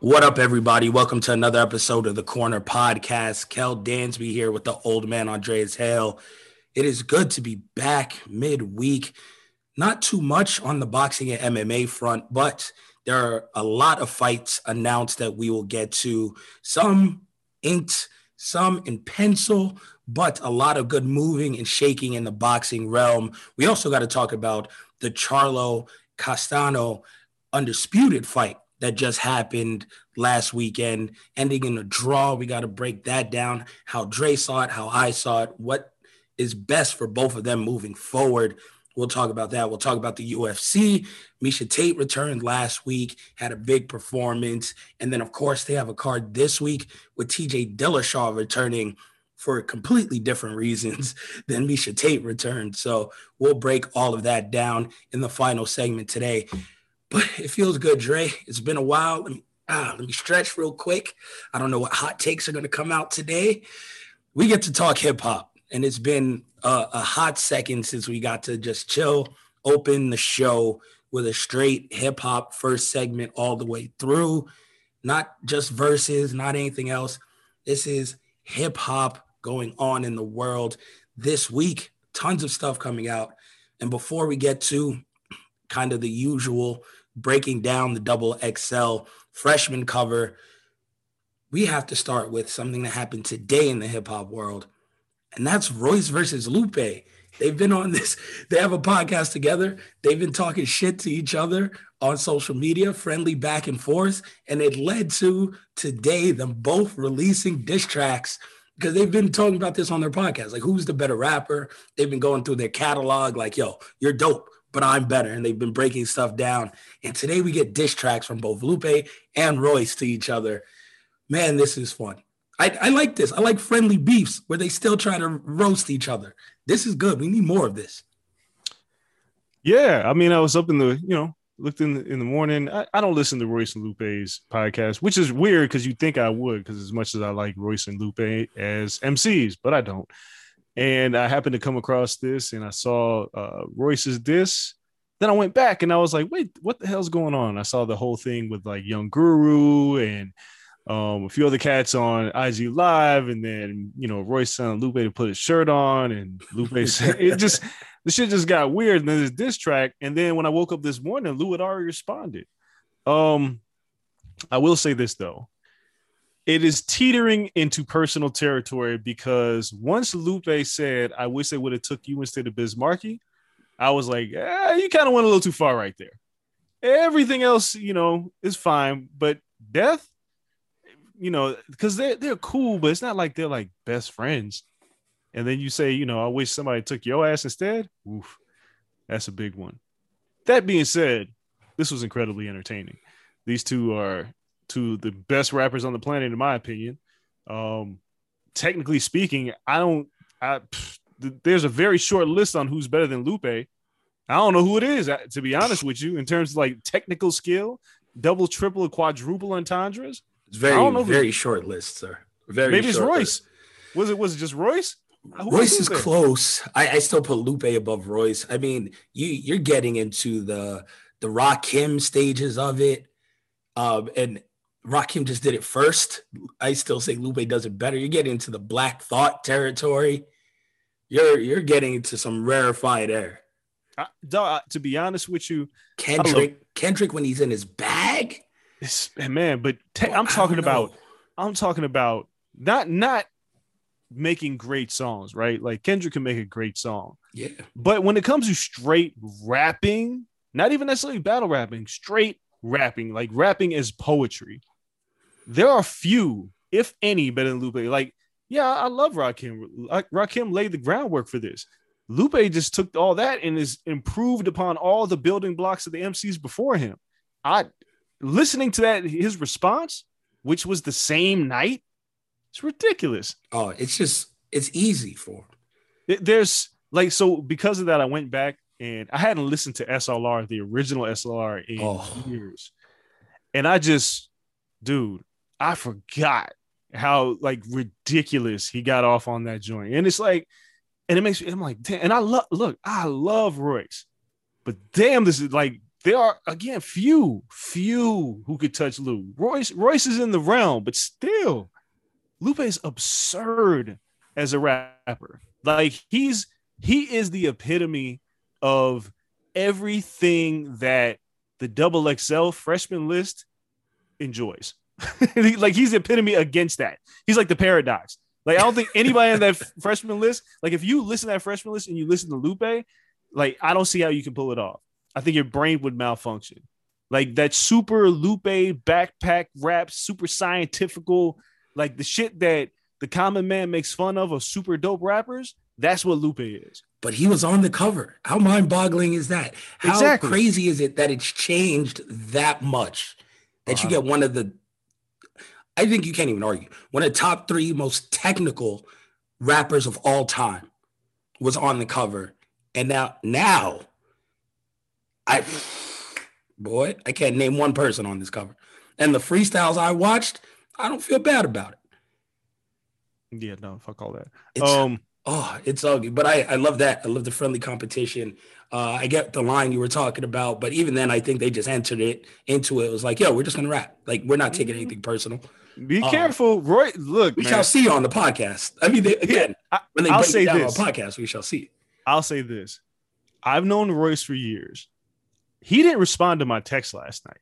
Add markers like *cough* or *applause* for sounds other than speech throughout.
What up, everybody? Welcome to another episode of the Corner Podcast. Kel Dansby here with the old man Andreas Hale. It is good to be back midweek. Not too much on the boxing and MMA front, but there are a lot of fights announced that we will get to. Some inked, some in pencil, but a lot of good moving and shaking in the boxing realm. We also got to talk about the Charlo Castano undisputed fight that just happened last weekend, ending in a draw. We got to break that down, how Dre saw it, how I saw it, what is best for both of them moving forward. We'll talk about that. We'll talk about the UFC. Miesha Tate returned last week, had a big performance. And then, of course, they have a card this week with TJ Dillashaw returning for completely different reasons *laughs* than Miesha Tate returned. So we'll break all of that down in the final segment today. But it feels good, Dre. It's been a while. Let me, ah, let me stretch real quick. I don't know what hot takes are going to come out today. We get to talk hip hop, and it's been a, a hot second since we got to just chill, open the show with a straight hip hop first segment all the way through. Not just verses, not anything else. This is hip hop going on in the world this week. Tons of stuff coming out. And before we get to kind of the usual breaking down the double XL freshman cover, we have to start with something that happened today in the hip hop world. And that's Royce versus Lupe. They've been on this, they have a podcast together. They've been talking shit to each other on social media, friendly back and forth. And it led to today them both releasing diss tracks because they've been talking about this on their podcast. Like, who's the better rapper? They've been going through their catalog, like, yo, you're dope, but I'm better. And they've been breaking stuff down. And today we get diss tracks from both Lupe and Royce to each other. Man, this is fun. I, I like this. I like friendly beefs where they still try to roast each other. This is good. We need more of this. Yeah, I mean, I was up in the, you know, looked in the, in the morning. I, I don't listen to Royce and Lupe's podcast, which is weird because you think I would, because as much as I like Royce and Lupe as MCs, but I don't. And I happened to come across this, and I saw uh, Royce's diss. Then I went back and I was like, wait, what the hell's going on? I saw the whole thing with like Young Guru and um, a few other cats on IG Live, and then you know Royce sent Lupe to put his shirt on, and Lupe said it just *laughs* the shit just got weird. And then this diss track, and then when I woke up this morning, Lou had already responded. Um, I will say this though, it is teetering into personal territory because once Lupe said, "I wish they would have took you instead of Biz Markie," I was like, eh, "You kind of went a little too far right there." Everything else, you know, is fine, but death you know, because they're they're cool, but it's not like they're like best friends. And then you say, you know, I wish somebody took your ass instead. Oof, that's a big one. That being said, this was incredibly entertaining. These two are two of the best rappers on the planet, in my opinion. Um, technically speaking, I don't. I pff, there's a very short list on who's better than Lupe. I don't know who it is, to be honest with you, in terms of like technical skill, double, triple, quadruple entendres. It's very, very short list, sir. Very maybe it's Royce. list. Was it was it just Royce? Royce is close. I, I still put Lupe above Royce. I mean, you you're getting into the the Rakim stages of it. Um, and Rakim just did it first. I still say Lupe does it better. You're getting into the Black Thought territory. You're you're getting into some rarefied air. I- to be honest with you, Kendrick, Kendrick, when he's in his bag, man, but te- I'm talking about. I'm talking about not not making great songs, right? Like Kendrick can make a great song. yeah, But when it comes to straight rapping, not even necessarily battle rapping, straight rapping, like rapping as poetry, there are few, if any, better than Lupe. Like, yeah, I love Rakim. Like, Rakim laid the groundwork for this. Lupe just took all that and is improved upon all the building blocks of the MCs before him. I listening to that, his response, which was the same night, it's ridiculous. oh, it's just it's easy for him. There's like so because of that, I went back and I hadn't listened to SLR, the original SLR, in Oh. years, and I just, dude, I forgot how like ridiculous he got off on that joint, and it's like, and it makes me, I'm like, damn, and I love, look, I love Royce, but damn, this is like. There are again few, few who could touch Lou. Royce, Royce is in the realm, but still, Lupe is absurd as a rapper. Like he's he is the epitome of everything that the double XL freshman list enjoys. *laughs* like he's the epitome against that. He's like the paradox. Like I don't think anybody on that *laughs* freshman list, like if you listen to that freshman list and you listen to Lupe, like I don't see how you can pull it off. I think your brain would malfunction. Like that super Lupe backpack rap, super scientifical, like the shit that the common man makes fun of of super dope rappers. That's what Lupe is. But he was on the cover. How mind-boggling is that? How Exactly. crazy is it that it's changed that much? That you Uh-huh. get one of the I think you can't even argue. One of the top three most technical rappers of all time was on the cover. And now now I *sighs* boy, I can't name one person on this cover. And the freestyles I watched, I don't feel bad about it. Yeah, no, fuck all that. It's um, Oh, it's ugly, but I, I love that. I love the friendly competition. Uh, I get the line you were talking about, but even then, I think they just entered it into it. It was like, yo, we're just gonna rap. Like we're not taking anything personal. be uh, careful, Roy. Look, We man, shall see on the podcast. I mean, they, again, I, when they I'll break say it down this. on podcast, we shall see. I'll say this. I've known Royce for years. He didn't respond to my text last night,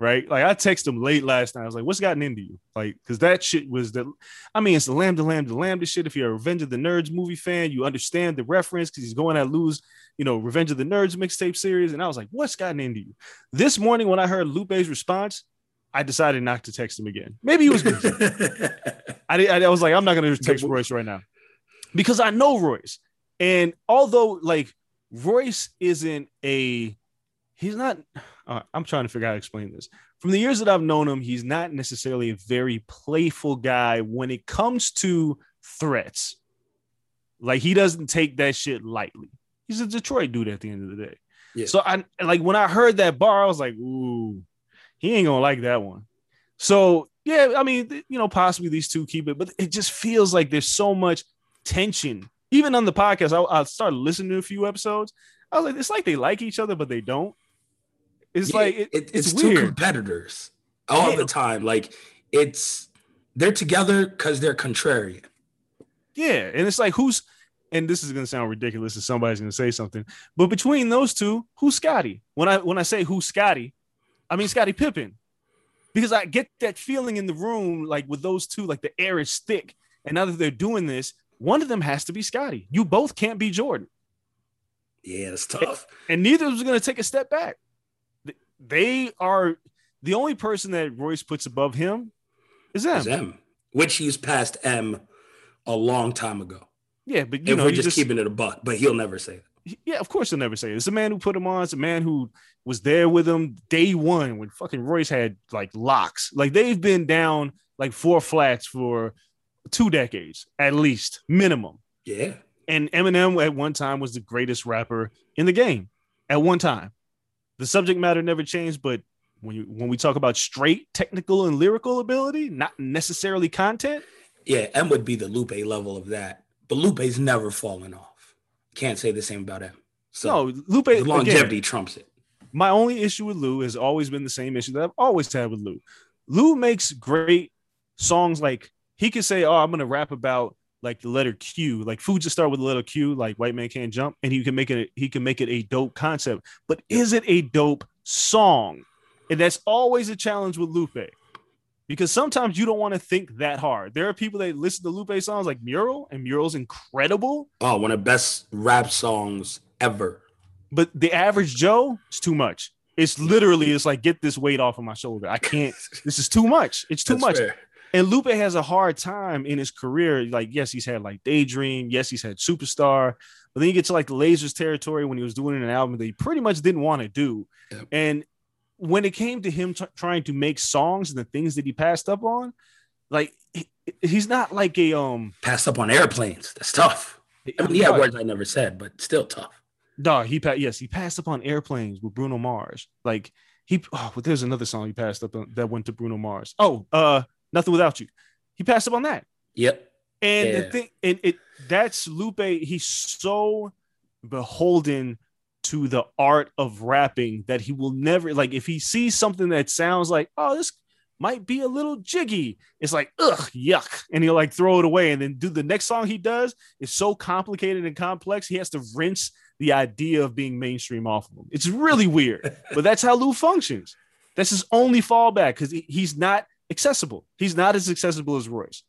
right? Like I texted him late last night. I was like, "What's gotten into you?" Like, because that shit was the. I mean, it's the lambda lambda lambda shit. If you're a Revenge of the Nerds movie fan, you understand the reference because he's going at lose, you know, Revenge of the Nerds mixtape series. And I was like, "What's gotten into you?" This morning when I heard Lupe's response, I decided not to text him again. Maybe he was. *laughs* I, did- I, was like, I'm not going to text Royce right now because I know Royce. And although, like, Royce isn't a, he's not, uh, I'm trying to figure out how to explain this. From the years that I've known him, he's not necessarily a very playful guy when it comes to threats. Like, he doesn't take that shit lightly. He's a Detroit dude at the end of the day. Yeah. So, I like, when I heard that bar, I was like, ooh, he ain't gonna like that one. So yeah, I mean, you know, possibly these two keep it, but it just feels like there's so much tension. Even on the podcast, I, I started listening to a few episodes. I was like, it's like they like each other, but they don't. It's Yeah, like it- it- it's, it's, two competitors all the time. Like it's they're together because they're contrarian. yeah, and it's like who's and this is gonna sound ridiculous if somebody's gonna say something, but between those two, who's Scottie? When I when I say who's Scottie, I mean Scottie Pippen, because I get that feeling in the room, like with those two, like the air is thick, and now that they're doing this, one of them has to be Scottie. You both can't be Jordan, Yeah, it's tough. and neither of them is gonna take a step back. Th- They are the only person that Royce puts above him is. It's M, which he's passed M a long time ago. Yeah, but you if know, we're just, just keeping it a buck, but he'll never say that. yeah, of course he'll never say it. It's a man who put him on. It's a man who was there with him day one when fucking Royce had like locks. Like they've been down like four flats for two decades at least, minimum. Yeah. And Eminem at one time was the greatest rapper in the game. At one time, the subject matter never changed, but when you when we talk about straight technical and lyrical ability, not necessarily content, Yeah, M would be the Lupe level of that, but Lupe's never fallen off. Can't say the same about him. So no, Lupe the longevity again, trumps it. my only issue with Lou has always been the same issue that I've always had with Lou. Lou makes great songs like he could say, "Oh, I'm gonna rap about like the letter Q, like food to start with the letter Q, like white man can't jump," and he can make it he can make it a dope concept. But is it a dope song? And that's always a challenge with Lupe. Because sometimes you don't want to think that hard. There are people that listen to Lupe songs like Mural, and Mural's incredible, Oh, one of the best rap songs ever. but the average Joe is too much. It's literally it's like get this weight off of my shoulder. I can't. *laughs* This is too much. It's too That's much. fair. And Lupe has a hard time in his career. Like, yes, he's had like Daydream. Yes, he's had Superstar. But then you get to like the Lasers territory when he was doing an album that he pretty much didn't want to do. And when it came to him t- trying to make songs and the things that he passed up on, like he- he's not like a um. Passed up on airplanes. That's tough. I mean, Right. words I never said, but still tough. No, he pa- yes, he passed up on airplanes with Bruno Mars. Like he oh, but there's another song he passed up on that went to Bruno Mars. Oh, uh, nothing without you. He passed up on that. Yep. And the thing, and it that's Lupe. He's so beholden to the art of rapping that he will never like if he sees something that sounds like, oh, this might be a little jiggy. It's like, ugh, yuck. And he'll like throw it away. And then do the next song he does is so complicated and complex, he has to rinse the idea of being mainstream off of him. It's really weird. but that's how Lou functions. That's his only fallback because he's not accessible. He's not as accessible as Royce.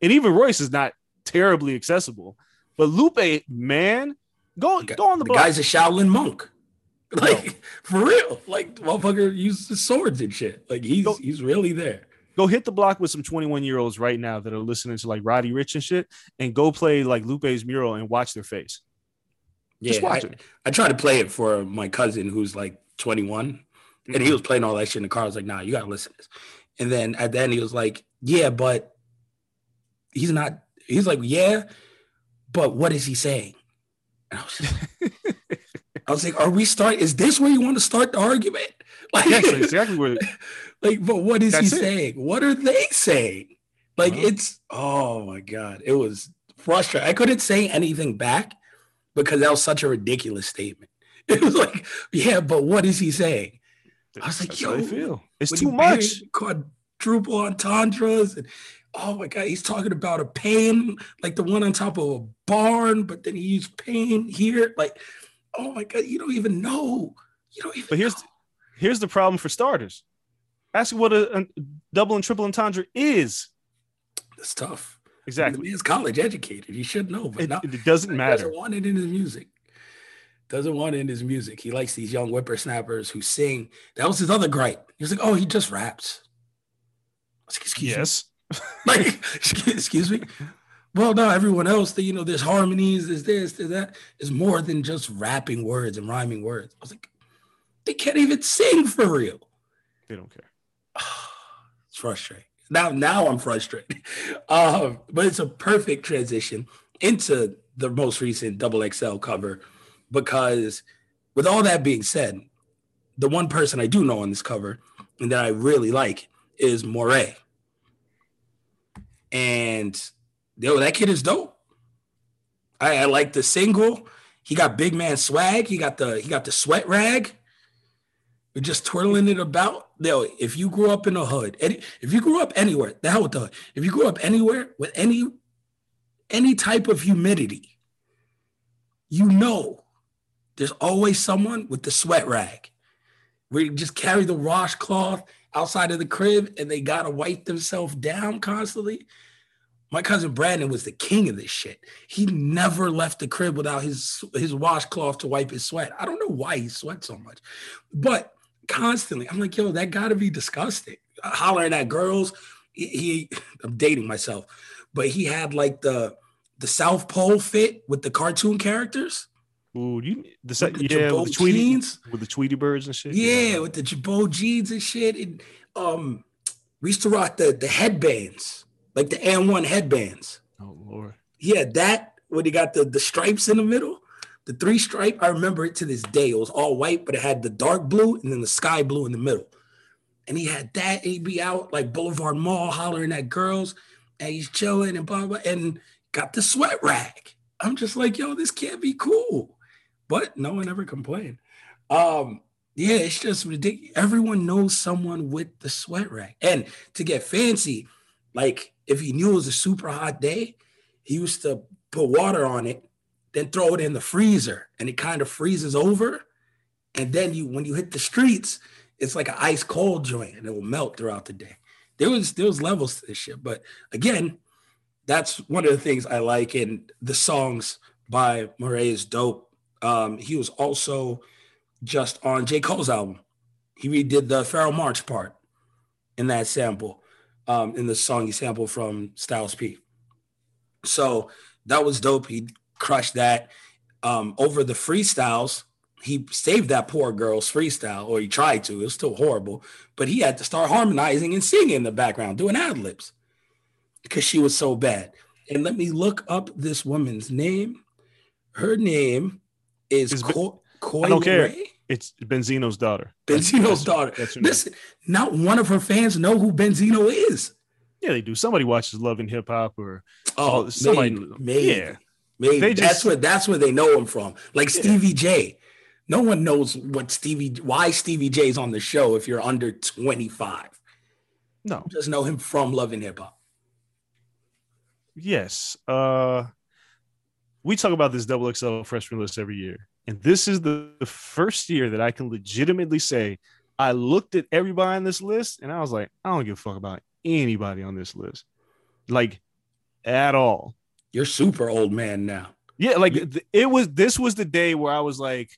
And even Royce is not terribly accessible. But Lupe, man, go go on the, the block. guy's a Shaolin monk. *laughs* Like for real. Like motherfucker uses swords and shit. Like he's Go- he's really there. go hit the block with some 21 year olds right now that are listening to like Roddy Ricch and shit, and go play like Lupe's mural and watch their face. Yeah, Just watch I, it. I tried to play it for my cousin who's like 21, and Mm-hmm. he was playing all that shit in the car. I was like, "Nah, you gotta listen to this." And then at the end, he was like, "Yeah, but he's not." He's like, "Yeah, but what is he saying?" And I was, just, *laughs* I was like, "Are we start? Is this where you want to start the argument?" *laughs* Like, that's exactly where *laughs* like, but what is he it. saying? What are they saying? Like, Uh-huh. it's oh my god, it was frustrating. I couldn't say anything back because that was such a ridiculous statement. It was like, yeah, but what is he saying? I was like, That's how I yo, feel. It's too much. Quadruple entendres and oh my god, he's talking about a pain like the one on top of a barn, but then he used pain here. Like, oh my god, you don't even know. You don't even. But here's know. here's the problem for starters. Ask what a, a double and triple entendre is. it's tough. Exactly. The man's college educated. He should know, but It, not, it doesn't matter. He matter. doesn't want it in his music. Doesn't want it in his music. He likes these young whippersnappers who sing. That was his other gripe. He was like, "Oh, he just raps." I was like, excuse Yes. me. *laughs* Like, excuse, me. Well, no, everyone else, that you know, there's harmonies, there's this, there's that. Is more than just rapping words and rhyming words. I was like, they can't even sing for real. They don't care. *sighs* it's frustrating. Now, now I'm frustrated. *laughs* Um, but it's a perfect transition into the most recent double XL cover because with all that being said, the one person I do know on this cover and that I really like is Morray. And yo, that kid is dope. I, I like the single. He got big man swag. He got the he got the sweat rag. We're just twirling it about. Yo, if you grew up in a hood, any, if you grew up anywhere, the hell with the hood. If you grew up anywhere with any any type of humidity, you know there's always someone with the sweat rag. We just carry the washcloth outside of the crib and they gotta wipe themselves down constantly. My cousin Brandon was the king of this shit. He never left the crib without his his washcloth to wipe his sweat. I don't know why he sweats so much, but constantly, I'm like, yo, that gotta be disgusting. Hollering at girls. He, he I'm dating myself, but he had like the the South Pole fit with the cartoon characters. Ooh, you the set, With the yeah, Jabot with the Tweety jeans. with the Tweety birds and shit. Yeah, with the Jabot jeans and shit. And um, we used to rock the the headbands, like the N1 headbands. Oh lord. Yeah, that when he got the the stripes in the middle, the three stripe. I remember it to this day. It was all white, but it had the dark blue and then the sky blue in the middle. And he had that. He'd be out like Boulevard Mall hollering at girls. and he's chilling and blah blah, and got the sweat rag. I'm just like, yo, this can't be cool. But no one ever complained. Um, yeah, it's just ridiculous. Everyone knows someone with the sweat rack. And to get fancy, like if he knew it was a super hot day, he used to put water on it, then throw it in the freezer, and it kind of freezes over. And then you, when you hit the streets, it's like an ice cold joint, and it will melt throughout the day. There was there was levels to this shit, but again, that's one of the things I like. And the songs by Morray is dope. Um, he was also just on J. Cole's album. He redid the Pharoahe Monch part in that sample, um, in the song he sampled from Styles P. So that was dope. He crushed that. Um, over the freestyles, he saved that poor girl's freestyle, or he tried to. It was still horrible, but he had to start harmonizing and singing in the background, doing ad libs because she was so bad. And let me look up this woman's name. Her name is, Is Co- Coy I don't care. Ray? It's Benzino's daughter. Benzino's That's- daughter. that's her. Listen, not one of her fans know who Benzino is. Yeah, they do. Somebody watches Love and Hip Hop or Oh, Oh, somebody- maybe, maybe, yeah. maybe. They that's just- where that's where they know him from. Like Yeah. Stevie J. No one knows what Stevie why Stevie J is on the show if you're under 25. no. Just know him from Love and Hip Hop. Yes. Uh we talk about this double XL freshman list every year. And this is the, the first year that I can legitimately say I looked at everybody on this list and I was like, I don't give a fuck about anybody on this list. Like at all. You're super old man now. Yeah, like th- it was this was the day where I was like,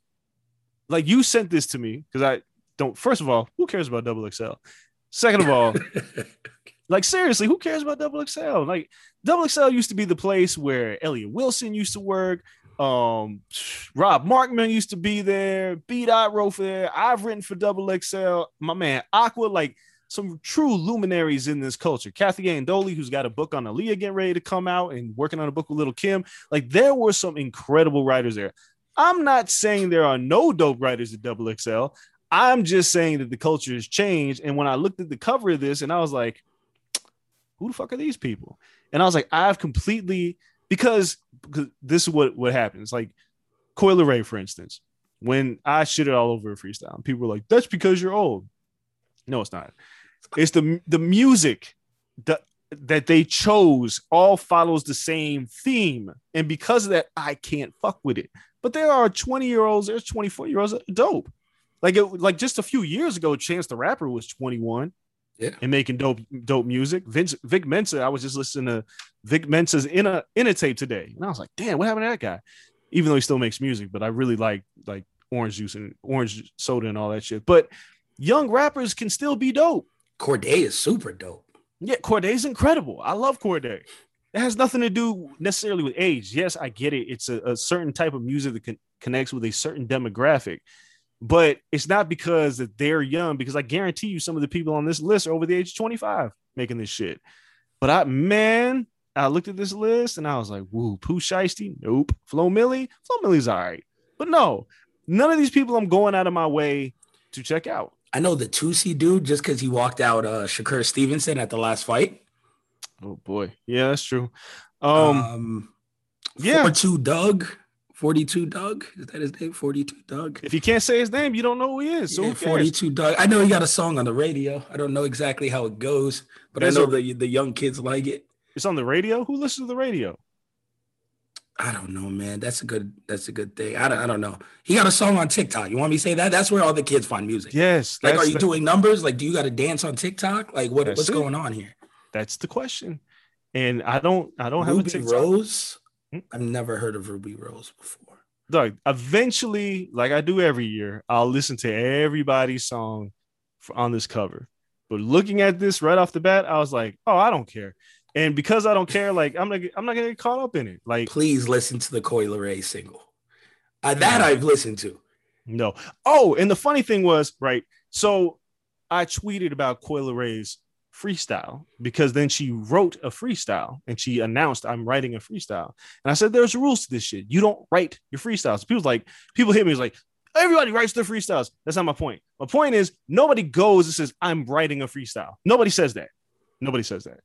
like you sent this to me because I don't first of all, who cares about double XL? Second of all, *laughs* like seriously, who cares about double XL? Like double XL used to be the place where Elliott Wilson used to work. Um, Rob Markman used to be there. B. Dot wrote for there. I've written for double XL. My man Aqua, like some true luminaries in this culture. Kathy Iandoli, who's got a book on Aaliyah getting ready to come out and working on a book with Little Kim. Like there were some incredible writers there. I'm not saying there are no dope writers at double XL. I'm just saying that the culture has changed. And when I looked at the cover of this and I was like, who the fuck are these people? And I was like, I've completely because, because this is what what happens. Like Coi Leray, for instance, when I shit it all over a freestyle, people were like, "That's because you're old." No, it's not. It's the the music that that they chose all follows the same theme, and because of that, I can't fuck with it. But there are 20 year olds, there's 24 year olds, dope. Like it, like just a few years ago, Chance the Rapper was 21 Yeah. and making dope dope music. Vince Vic Mensa, I was just listening to Vic Mensa's in a in a tape today, and I was like, damn, what happened to that guy? Even though he still makes music, but I really like like orange juice and orange soda and all that shit. But young rappers can still be dope. Cordae is super dope. Yeah, Cordae is incredible. I love Cordae. It has nothing to do necessarily with age. Yes, I get it. It's a, a certain type of music that con- connects with a certain demographic, but it's not because that they're young. Because I guarantee you, some of the people on this list are over the age of 25 making this shit. But I, man, I looked at this list and I was like, woo, Pooh Shiesty, nope. Flo Milli, Flo Milli's all right. But no, none of these people I'm going out of my way to check out. I know the Toosii dude just because he walked out uh Shakur Stevenson at the last fight. Oh boy, yeah, that's true. Um, Um, yeah. 42 Dugg. 42 Dugg. Is that his name? 42 Dugg. if you can't say his name, you don't know who he is. So Yeah, 42 Dugg. I know he got a song on the radio. I don't know exactly how it goes, but There's I know a- the the young kids like it. It's on the radio. Who listens to the radio? I don't know, man. That's a good. That's a good thing. I don't. I don't know. He got a song on TikTok. You want me to say that? That's where all the kids find music. Yes, Like, are you the, doing numbers? Like, do you got to dance on TikTok? Like, what, what's it. going on here? that's the question. And I don't, I don't have a Ruby TikTok. Rose. Hmm? I've never heard of Rubi Rose before. Doug, eventually, like I do every year, I'll listen to everybody's song for, on this cover. But looking at this right off the bat, I was like, oh, I don't care. And because I don't care, like I'm not, I'm not gonna get caught up in it. Like, Please listen to the Coi Leray single. Uh, that I've listened to. No. Oh, and the funny thing was, right? So I tweeted about Coi Leray's freestyle because then she wrote a freestyle and she announced I'm writing a freestyle. And I said, there's rules to this shit. You don't write your freestyles. People like people hit me was like, everybody writes their freestyles. That's not my point. My point is nobody goes and says, I'm writing a freestyle. Nobody says that. Nobody says that.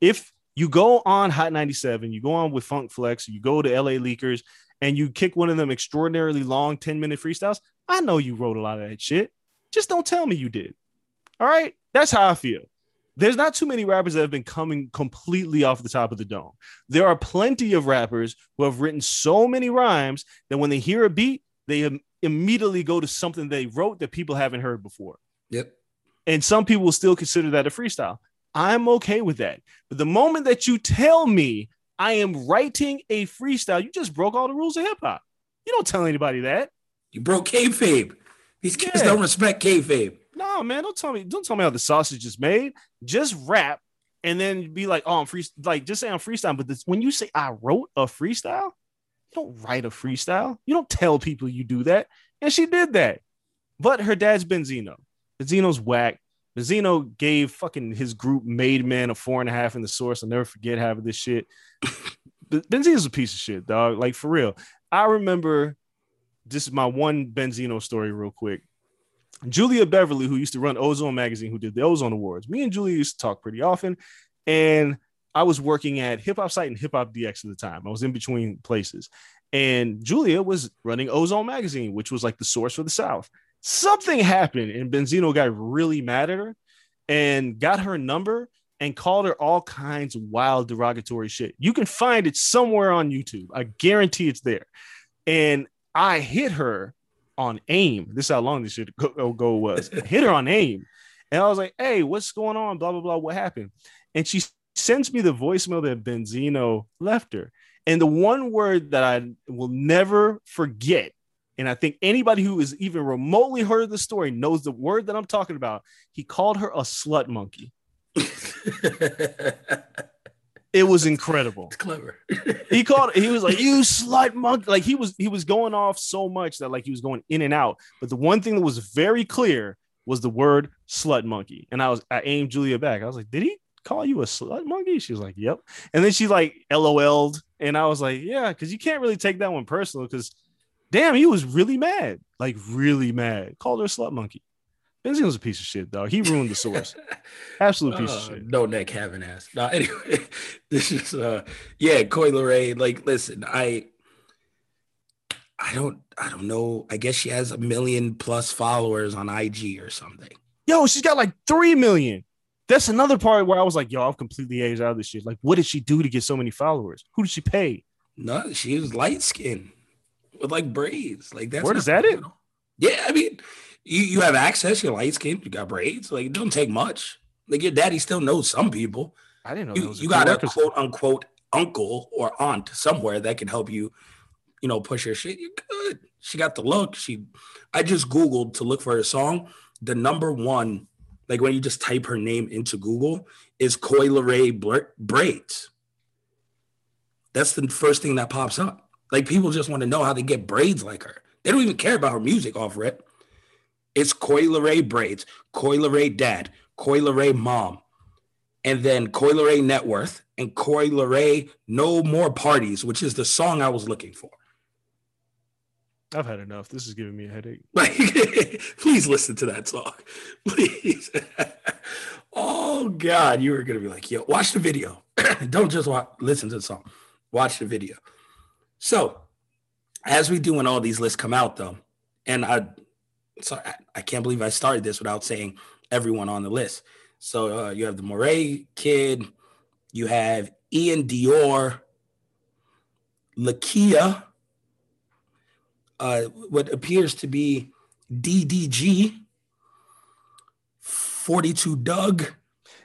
If You go on Hot 97, you go on with Funk Flex, you go to LA Leakers, and you kick one of them extraordinarily long 10 minute freestyles. I know you wrote a lot of that shit. Just don't tell me you did. All right. That's how I feel. There's not too many rappers that have been coming completely off the top of the dome. There are plenty of rappers who have written so many rhymes that when they hear a beat, they im- immediately go to something they wrote that people haven't heard before. Yep. And some people still consider that a freestyle. I'm okay with that. But the moment that you tell me I am writing a freestyle, you just broke all the rules of hip hop. You don't tell anybody that. You broke kayfabe. These kids Yeah. don't respect kayfabe. No, man, don't tell me, don't tell me how the sausage is made. Just rap and then be like, oh, I'm free, like just say I'm freestyle. But this, when you say I wrote a freestyle, you don't write a freestyle. You don't tell people you do that. And she did that. But her dad's Benzino. Benzino's whack. Benzino gave fucking his group Made Men a four and a half in the source. I'll never forget having this shit. *laughs* But Benzino's a piece of shit, dog. Like for real. I remember this is my one Benzino story, real quick. Julia Beverly, who used to run Ozone magazine, who did the Ozone Awards. Me and Julia used to talk pretty often, and I was working at Hip Hop Site and Hip Hop DX at the time. I was in between places, and Julia was running Ozone magazine, which was like the source for the South. Something happened, and Benzino got really mad at her and got her number and called her all kinds of wild derogatory shit. You can find it somewhere on YouTube. I guarantee it's there. And I hit her on aim. This is how long this shit go, was. Hit her on aim. And I was like, hey, what's going on? Blah, blah, blah. What happened? And she sends me the voicemail that Benzino left her. And the one word that I will never forget, and I think anybody who is even remotely heard the story knows the word that I'm talking about. He called her a slut monkey. *laughs* It was incredible. It's clever. *laughs* he called he was like you slut monkey like he was he was going off so much that like he was going in and out. But the one thing that was very clear was the word slut monkey. And i was i aimed julia back. I was like did he call you a slut monkey? She was like yep. And then she like lol'd. And i was like yeah because you can't really take that one personal because damn he was really mad. Like really mad. Called her a slut monkey Benzino's a piece of shit, though. He ruined the source. *laughs* Absolute piece of Uh, shit. no neck having ass. No, *laughs* anyway, this is uh yeah, Coi Leray. Like, listen, I I don't I don't know. I guess she has a million plus followers on IG or something. Yo, she's got like three million. That's another part where I was like, yo, I'm completely aged out of this shit. Like, what did she do to get so many followers? Who did she pay? No, she was light skinned with like braids. Like that's Word, is that it? Yeah, I mean, you, you have access, you're light skinned, you got braids. Like it don't take much. Like your daddy still knows some people. I didn't know you, you got a quote unquote uncle or aunt somewhere that can help you, you know, push your shit. You're good. She got the look. She, I just Googled to look for her song. The number one, like when you just type her name into Google, is Leray Bra- braids. That's the first thing that pops up. Like people just want to know how they get braids like her. They don't even care about her music off rip. It's Coi Leray braids, Coi Leray dad, Coi Leray mom and then Coi Leray Net Worth and Coi Leray No More Parties, which is the song I was looking for. I've had enough. This is giving me a headache. *laughs* Please listen to that song. Please. *laughs* oh God, you were gonna be like, yo, watch the video. *clears throat* Don't just watch, listen to the song. Watch the video. So, as we do when all these lists come out, though, and I, sorry, I, can't believe I started this without saying everyone on the list. So uh, you have the Morray kid, you have iann dior, Lakeyah, uh, what appears to be DDG, 42 Dugg.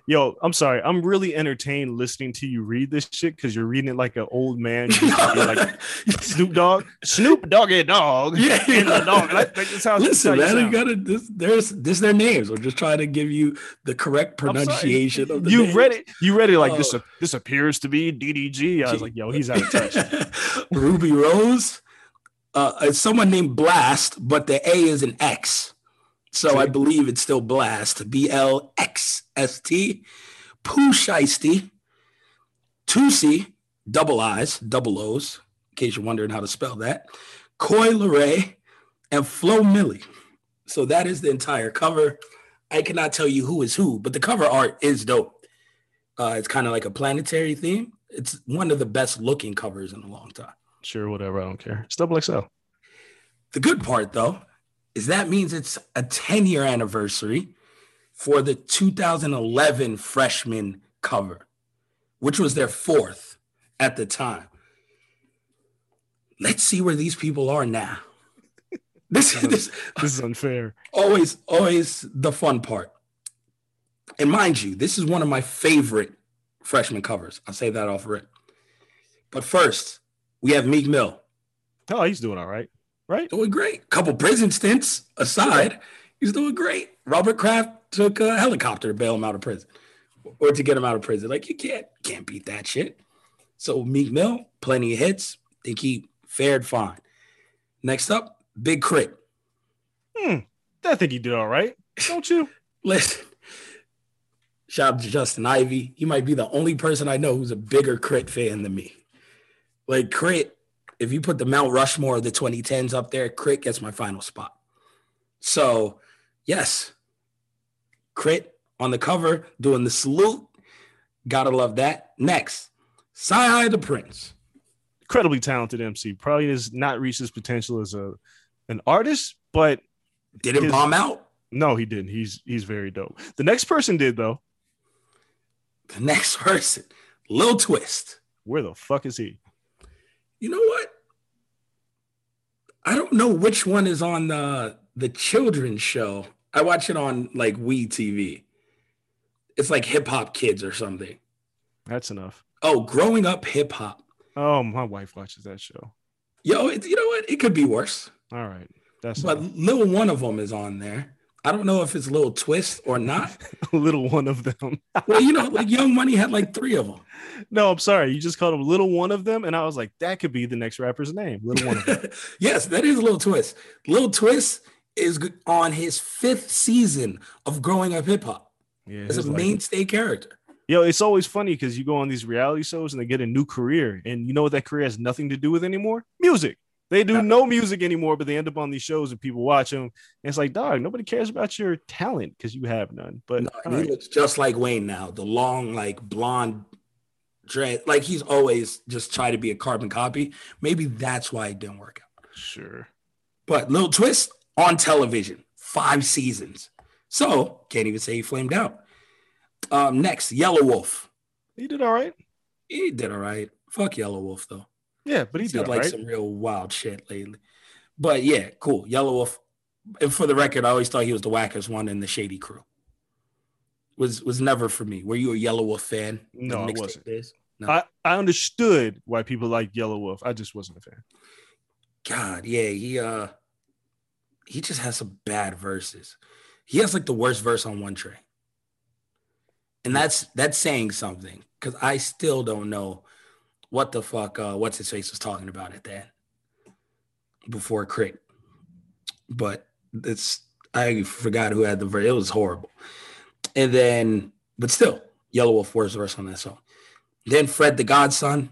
Yo, I'm sorry. I'm really entertained listening to you read this shit because you're reading it like an old man. Like *laughs* Snoop Dogg, Snoop Doggy Dog. Yeah, in the dog. Like, that's how, Listen, you man, I gotta. This, there's this their names. I'm just trying to give you the correct pronunciation of the. You names. read it. You read it like this. Oh. This appears to be DDG. I was like, yo, he's out of touch. *laughs* Rubi Rose. Uh, it's someone named Blast, but the A is an X. So I believe it's still Blast. B L X S T. Pooh Shiesty. Toosii, double I's, double O's, in case you're wondering how to spell that. Coi Leray and Flo Milli. So that is the entire cover. I cannot tell you who is who, but the cover art is dope. Uh, it's kind of like a planetary theme. It's one of the best looking covers in a long time. Sure, whatever. I don't care. It's double XL. The good part, though, is that means it's a 10 year anniversary for the 2011 freshman cover, which was their fourth at the time. Let's see where these people are now. *laughs* This, this, This is unfair. always, always the fun part. And mind you, this is one of my favorite freshman covers. I'll say that off rip. But first, we have Meek Mill. Oh, he's doing all right. Right? Doing great. Couple prison stints aside, he's doing great. Robert Kraft took a helicopter to bail him out of prison or to get him out of prison. Like you can't can't beat that shit. So Meek Mill, plenty of hits. Think he fared fine. Next up, Big Crit. Hmm. I think he did all right. Don't you? *laughs* Listen, shout out to Justin Ivy. He might be the only person I know who's a bigger K.R.I.T. fan than me. Like K.R.I.T., if you put the Mount Rushmore of the 2010s up there, K.R.I.T. gets my final spot. So, yes, K.R.I.T. on the cover doing the salute. Gotta love that. Next, CyHi the Prynce. Incredibly talented MC. Probably has not reached his potential as a an artist, but Didn't His- bomb out. no, he didn't. He's he's very dope. The next person did though. The next *laughs* person, Lil Twist. Where the fuck is he? You know what? I don't know which one is on the the children's show. I watch it on like We TV. It's like Hip Hop Kids or something. That's enough. Oh, growing up hip hop. Oh, my wife watches that show. Yo, it, you know what? It could be worse. All right. That's But enough. little one of them is on there. I don't know if it's a Little Twist or not. *laughs* a little one of them. *laughs* well, you know, like Young Money had like three of them. no, I'm sorry. You just called him little one of them, and I was like, that could be the next rapper's name. Little one of them. *laughs* yes, that is a Little Twist. Little Twist is on his fifth season of growing up hip hop Yeah. as a life- mainstay character. Yo, it's always funny because you go on these reality shows and they get a new career, and you know what that career has nothing to do with anymore? Music. They do no music anymore, but they end up on these shows and people watch them. And it's like, dog, nobody cares about your talent because you have none. But No, he right. looks just like Wayne now. The long, like blonde dread. Like he's always just tried to be a carbon copy. Maybe that's why it didn't work out. sure. But Little Twist on television, five seasons. So can't even say he flamed out. Um, next, Yelawolf. He did all right. He did all right. Fuck Yelawolf though. Yeah, but he He's did like right. some real wild shit lately. But yeah, cool. Yelawolf. And for the record, I always thought he was the wackest one in the Shady Crew. Was was never for me. Were you a Yelawolf fan? No, I wasn't. No. I, I understood why people like Yelawolf. I just wasn't a fan. God, yeah, he uh he just has some bad verses. He has like the worst verse on one tray. And that's that's saying something because I still don't know what the fuck uh what's his face was talking about at that before Crit. But it's I forgot who had the verse. It was horrible. And then, but still, Yelawolf worst verse on that song. Then Fred the Godson,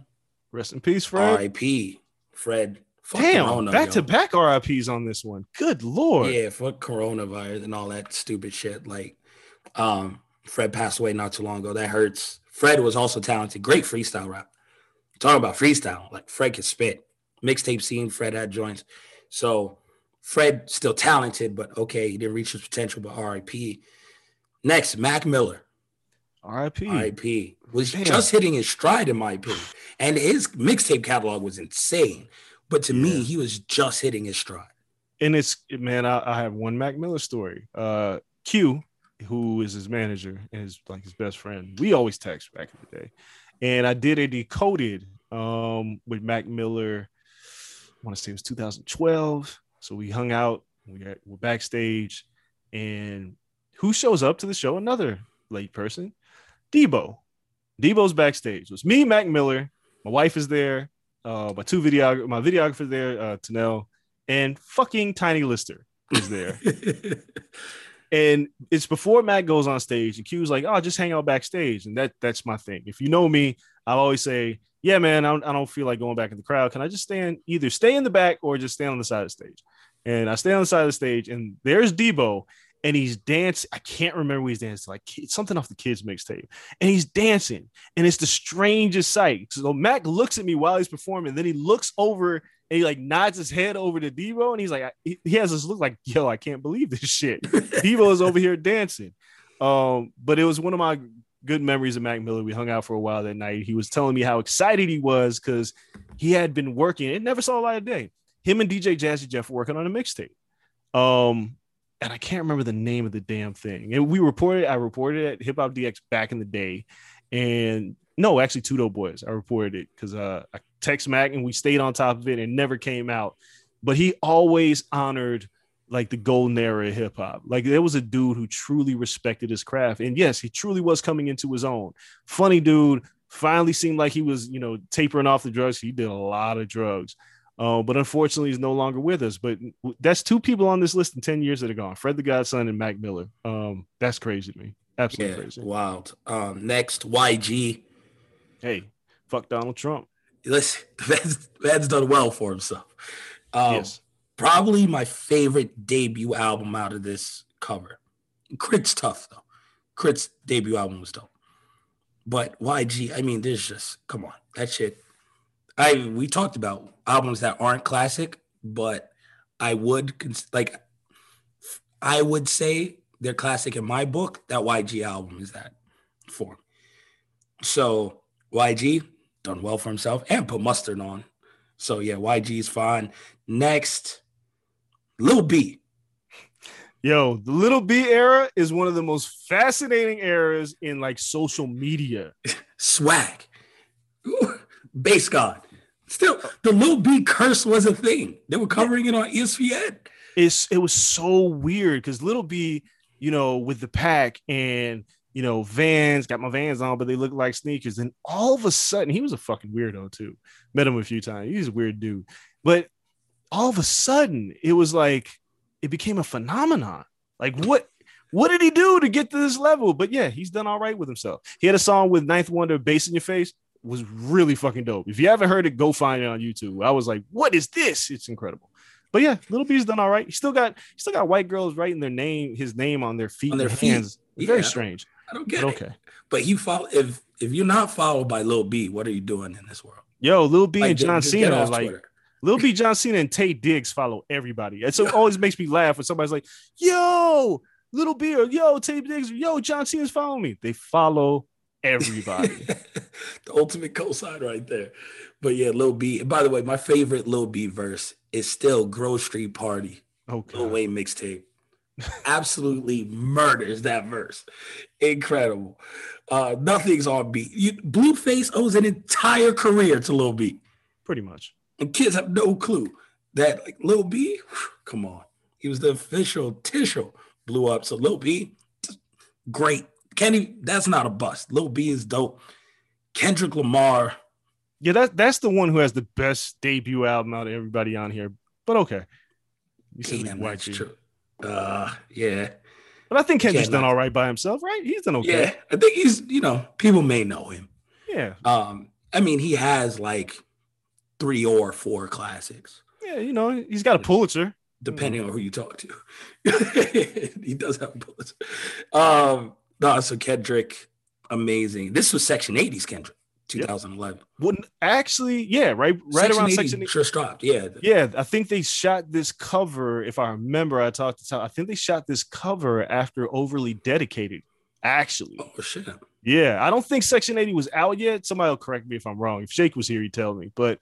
Rest in peace, Fred. R.I.P. Fred. Damn, Corona, back yo. to back RIPs on this one. Good lord. Yeah, for coronavirus and all that stupid shit. Like, um, Fred passed away not too long ago. That hurts. Fred was also talented, great freestyle rap. Talking about freestyle, like Fred could spit. Mixtape scene, Fred had joints. So Fred still talented, but okay, he didn't reach his potential. But R.I.P. Next, Mac Miller, RIP. R.I.P. was Damn. just hitting his stride, in my opinion, and his mixtape catalog was insane. But to me, he was just hitting his stride. and it's man, I, I have one Mac Miller story. Uh, Q, who is his manager and his like his best friend, we always text back in the day, and I did a decoded um with Mac Miller. I want to say it was 2012. So we hung out. We were backstage, and who shows up to the show? Another late person, Debo. Debo's backstage. It was me, Mac Miller. My wife is there. Uh, my two video, my videographer there, uh, Tanel, and fucking Tiny Lister is there. *laughs* and it's before Matt goes on stage, and Q's like, "Oh, just hang out backstage," and that that's my thing. If you know me, I always say, "Yeah, man, I don't, I don't feel like going back in the crowd. Can I just stand either stay in the back or just stand on the side of the stage?" And I stay on the side of the stage, and there's Debo, and he's dancing. I can't remember what he's dancing like something off the kids mixtape, and he's dancing, and it's the strangest sight. So Mac looks at me while he's performing, then he looks over and he like nods his head over to Devo, and he's like, he has this look like, yo, I can't believe this shit. *laughs* Devo is over here dancing. Um, but it was one of my good memories of Mac Miller. We hung out for a while that night. He was telling me how excited he was because he had been working. It never saw a light of day. Him and DJ Jazzy Jeff were working on a mixtape. Um, and I can't remember the name of the damn thing. And we reported, I reported at Hip Hop DX back in the day. And no, actually, Two Dope Boys. I reported it because uh, I text Mac and we stayed on top of it and never came out. But he always honored like the golden era of hip hop. Like there was a dude who truly respected his craft. And yes, he truly was coming into his own. Funny dude, finally seemed like he was, you know, tapering off the drugs. He did a lot of drugs. Uh, but unfortunately, he's no longer with us. But that's two people on this list in 10 years that are gone Fred the Godson and Mac Miller. Um, that's crazy to me. Absolutely yeah, crazy. Wild. Um, next, YG. Hey, fuck Donald Trump. Listen, *laughs* the man's, done well for himself. Um, yes. Probably my favorite debut album out of this cover. K.R.I.T's tough, though. K.R.I.T's debut album was dope. But YG, I mean, there's just, come on, that shit I we talked about albums that aren't classic, but I would like I would say they're classic in my book. That YG album is that for. So YG done well for himself and put mustard on. So yeah, YG is fine. Next, Lil B. Yo, the Lil B era is one of the most fascinating eras in like social media. *laughs* Swag. BasedGod. Still, the Lil B curse was a thing. They were covering it on ESPN. It's it was so weird because Lil B, you know, with the pack and you know, vans, got my vans on, but they look like sneakers. And all of a sudden, he was a fucking weirdo too. Met him a few times. He's a weird dude. But all of a sudden, it was like it became a phenomenon. Like what what did he do to get to this level? But yeah, he's done all right with himself. He had a song with 9th Wonder, Bass in Your Face was really fucking dope. If you haven't heard it, go find it on YouTube. I was like, what is this? It's incredible. But yeah, Little B's done all right. He still got he still got white girls writing their name, his name on their feet, on their hands. Yeah, Very strange. I don't get but it. Okay, but you follow if if you're not followed by Lil B, what are you doing in this world? Yo, Lil B like, and John Cena like Twitter. Lil B, John Cena, and Taye Diggs follow everybody. And so it always makes me laugh when somebody's like, "Yo, Little B," or "Yo, Taye Diggs," or "Yo, John Cena's following me." They follow everybody. *laughs* the ultimate cosign right there. But yeah, Lil B. And by the way, my favorite Lil B verse is still Grove Street Party. Okay. Lil Wayne mixtape. Absolutely murders that verse. Incredible. Uh, nothing's on beat. You, Blueface owes an entire career to Lil B. Pretty much. And kids have no clue that like Lil B, whew, come on. He was the official Tishel blew up. So Lil B, great Kenny, that's not a bust. Lil B is dope. Kendrick Lamar. Yeah, that's that's the one who has the best debut album out of everybody on here. But okay. You said Damn, that's true. Uh yeah. But I think Kendrick's done all right by himself, right? He's done okay. Yeah, I think he's, you know, people may know him. Yeah. Um, I mean, he has like three or four classics. Yeah, you know, he's got a Pulitzer. Depending on who you talk to. *laughs* he does have a Pulitzer. Um, no, so Kendrick, amazing. This was Section 80s Kendrick, 2011. Yep. Well, actually, yeah, right, right around 80 Section 80 just dropped. Yeah, yeah. I think they shot this cover. If I remember, I talked to Tom. I think they shot this cover after Overly Dedicated. Actually, oh shit. Yeah, I don't think Section 80 was out yet. Somebody will correct me if I'm wrong. If Shake was here, he'd tell me. But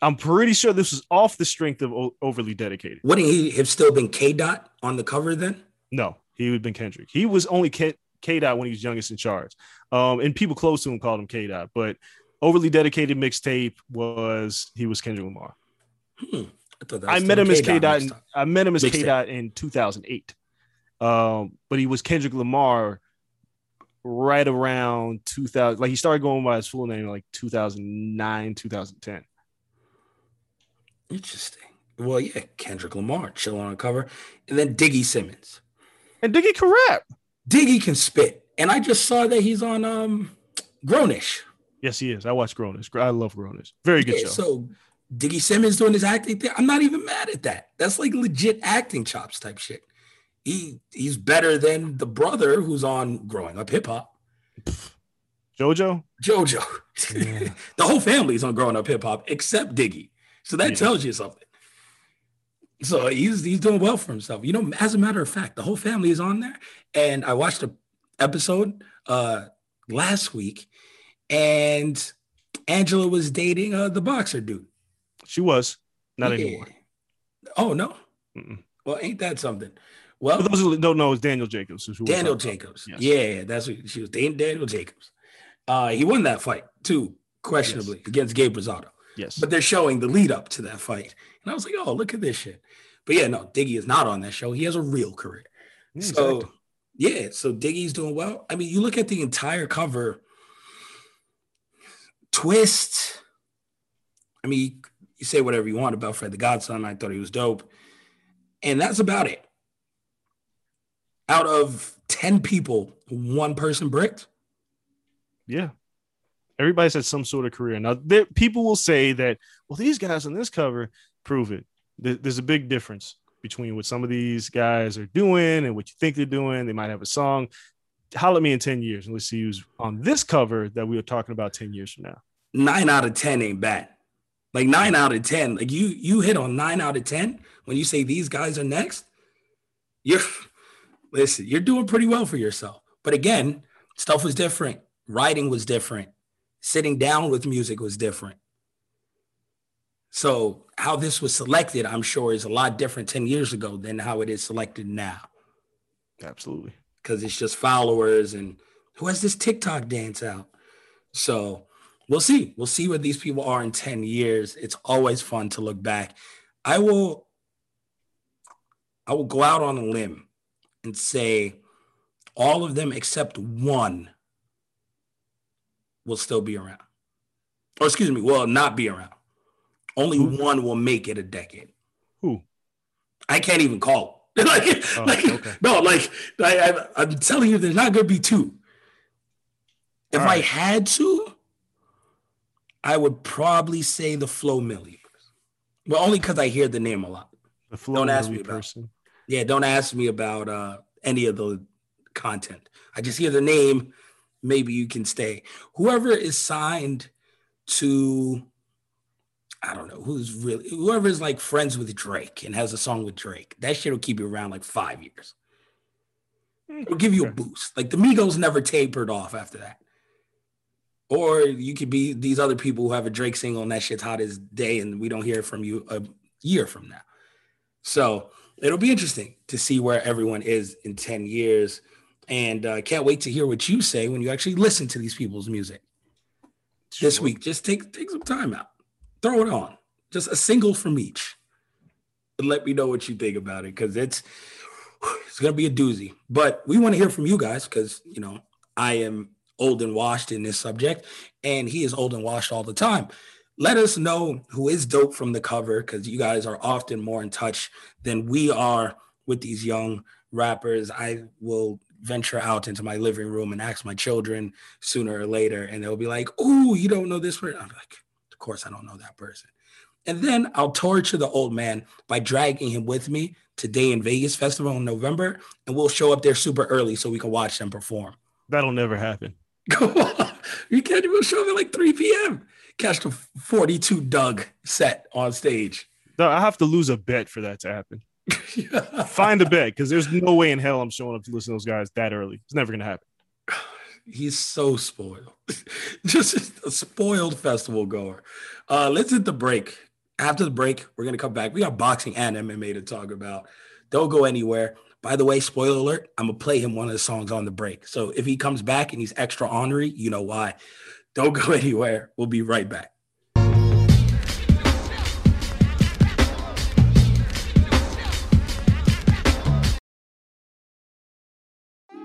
I'm pretty sure this was off the strength of o- Overly Dedicated. Wouldn't he have still been K Dot on the cover then? No, he would have been Kendrick. He was only K- K Dot when he was youngest in charge. Um, and people close to him called him K Dot, but overly dedicated mixtape was he was Kendrick Lamar. Hmm. I, I met him as K Dot. I met him as K Dot in 2008. Um, but he was Kendrick Lamar right around 2000. Like he started going by his full name like 2009, 2010. Interesting. Well, yeah, Kendrick Lamar chilling on a cover, and then Diggy Simmons. And Diggy can rap. Diggy can spit, and I just saw that he's on um Grown-ish. Yes, he is. I watch Grown-ish. I love Grown-ish. Very good yeah, show. So Diggy Simmons doing his acting thing. I'm not even mad at that. That's like legit acting chops type shit. he he's better than the brother who's on Growing Up Hip Hop. JoJo. JoJo. Yeah. *laughs* the whole family's on Growing Up Hip Hop except Diggy. So that Yeah. tells you something. So he's he's doing well for himself. You know, as a matter of fact, the whole family is on there. And I watched a episode uh last week, and Angela was dating uh the boxer dude. She was not Yeah. anymore. Oh no. Mm-mm. Well, ain't that something? Well, For those who don't know, it's Daniel Jacobs. who Daniel. Jacobs. Yes. Yeah, that's what she was dating Daniel Jacobs. Uh, he won that fight too, questionably against Gabe Rosado. Yes. But they're showing the lead up to that fight, and I was like, oh, look at this shit. But yeah, no, Diggy is not on that show. He has a real career. Yeah, so exactly. yeah, so Diggy's doing well. I mean, you look at the entire cover. Twist. I mean, you say whatever you want about Fred the Godson. I thought he was dope. And that's about it. Out of 10 people, one person bricked. Yeah. Everybody's had some sort of career. Now, there, people will say that, well, these guys on this cover prove it. There- there's a big difference between what some of these guys are doing and what you think they're doing. They might have a song. Holler at me in 10 years and let's see who's on this cover that we were talking about 10 years from now. Nine out of 10 ain't bad. Like nine out of 10. Like you you hit on nine out of 10 when you say these guys are next. You're *laughs* listen, you're doing pretty well for yourself. But again, stuff was different. Writing was different. Sitting down with music was different. So how this was selected, I'm sure, is a lot different 10 years ago than how it is selected now. Absolutely. because it's just followers and who has this TikTok dance out. So we'll see. We'll see where these people are in 10 years. It's always fun to look back. I will I will go out on a limb and say all of them except one will still be around. Or excuse me, will not be around. Only Who? one will make it a decade. Who? I can't even call. *laughs* like, Oh, like okay. no, like I, I'm telling you, there's not going to be two. If All I had to, I would probably say the Flow Millions, but only because I hear the name a lot. The flow Don't ask me about person. Yeah, don't ask me about uh, any of the content. I just hear the name. Maybe you can stay. Whoever is signed to, I don't know who's really whoever is like friends with Drake and has a song with Drake. That shit will keep you around like five years. It'll give you a boost. Like the Migos never tapered off after that. Or you could be these other people who have a Drake single and that shit's hot as day, and we don't hear from you a year from now. So it'll be interesting to see where everyone is in 10 years. And uh, can't wait to hear what you say when you actually listen to these people's music this week. Just take take some time out, throw it on, just a single from each. And let me know what you think about it because it's it's gonna be a doozy. But we want to hear from you guys because you know I am old and washed in this subject, and he is old and washed all the time. Let us know who is dope from the cover because you guys are often more in touch than we are with these young rappers. I will venture out into my living room and ask my children sooner or later, and they'll be like, "Oh, you don't know this person?" I'm like, "Of course I don't know that person." And then I'll torture the old man by dragging him with me to Day N Vegas Festival in November, and we'll show up there super early so we can watch them perform. That'll never happen. Go *laughs* on. You can't even show up at like 3 p.m. Catch the 42 Dugg set on stage. No, I have to lose a bet for that to happen. *laughs* Find a bet because there's no way in hell I'm showing up to listen to those guys that early. It's never gonna happen. He's so spoiled. *laughs* Just a spoiled festival goer. Uh, let's hit the break. After the break, we're gonna come back. We got boxing and MMA to talk about. Don't go anywhere. By the way, spoiler alert, I'm gonna play him one of the songs on the break. So if he comes back and he's extra ornery, you know why. Don't go *laughs* anywhere. We'll be right back.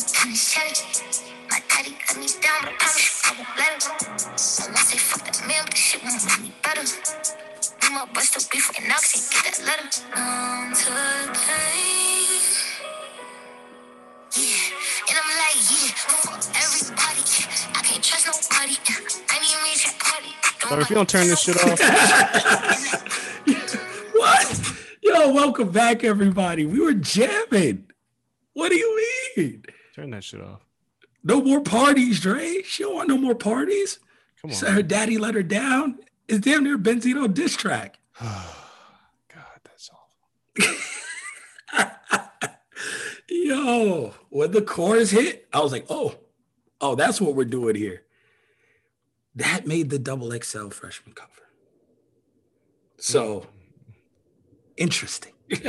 In this money, in. My daddy let me down, but I promise I won't let him. And I say fuck that man, but this shit won't make me better. We my bust up beef and knocks and get that letter. On to the pain. Yeah, and I'm like, yeah, fuck everybody. I can't trust nobody. I need me to party. But if you don't turn this shit off, *laughs* What? Yo, welcome back, everybody. We were jamming. What do you mean? Turn that shit off. No more parties, Dre. She don't want no more parties. Come on. Said her daddy let her down. It's damn near Benzino diss track. *sighs* God, that's awful. *laughs* Yo, when the chorus hit, I was like, oh, oh, that's what we're doing here. That made the double XL freshman cover. So interesting. *laughs*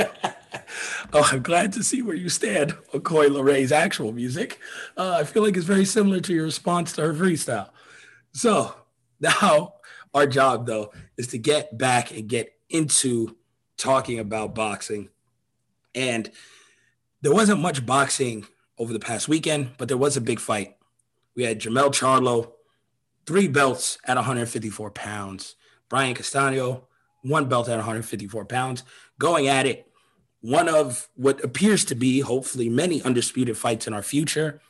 *laughs* oh, I'm glad to see where you stand on Coi Leray's actual music. Uh, I feel like it's very similar to your response to her freestyle. So now *laughs* our job, though, is to get back and get into talking about boxing. And there wasn't much boxing over the past weekend, but there was a big fight. We had Jermell Charlo, three belts at 154 pounds. Brian Castano, one belt at 154 pounds, going at it. One of what appears to be, hopefully, many undisputed fights in our future.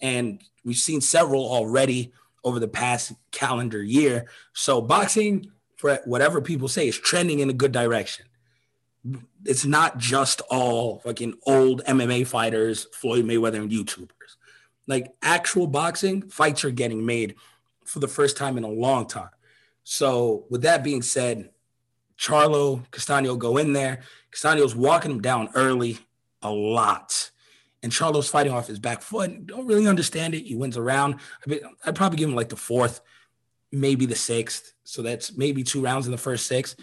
And we've seen several already over the past calendar year. So, boxing, for whatever people say, is trending in a good direction it's not just all fucking old MMA fighters, Floyd Mayweather and YouTubers. Like actual boxing fights are getting made for the first time in a long time. So with that being said, Charlo, Castano go in there. Castano's walking him down early a lot. And Charlo's fighting off his back foot. Don't really understand it. He wins a round. I'd probably give him like the fourth, maybe the sixth. So that's maybe two rounds in the first six.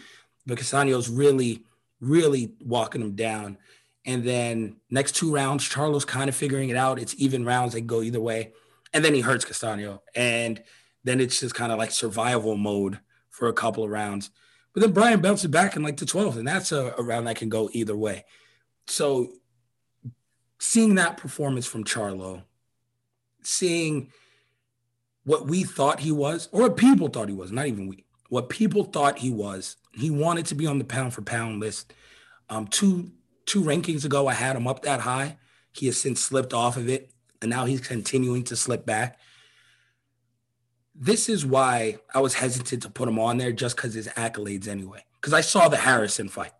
But Castano's really really walking him down. And then next two rounds, Charlo's kind of figuring it out. It's even rounds, they go either way. And then he hurts Castano. And then it's just kind of like survival mode for a couple of rounds. But then Brian bounces back in like the 12th, and that's a, a round that can go either way. So seeing that performance from Charlo, seeing what we thought he was, or what people thought he was, not even we, what people thought he was. He wanted to be on the pound for pound list. Um, two two rankings ago, I had him up that high. He has since slipped off of it, and now he's continuing to slip back. This is why I was hesitant to put him on there just because his accolades anyway. Because I saw the Harrison fight.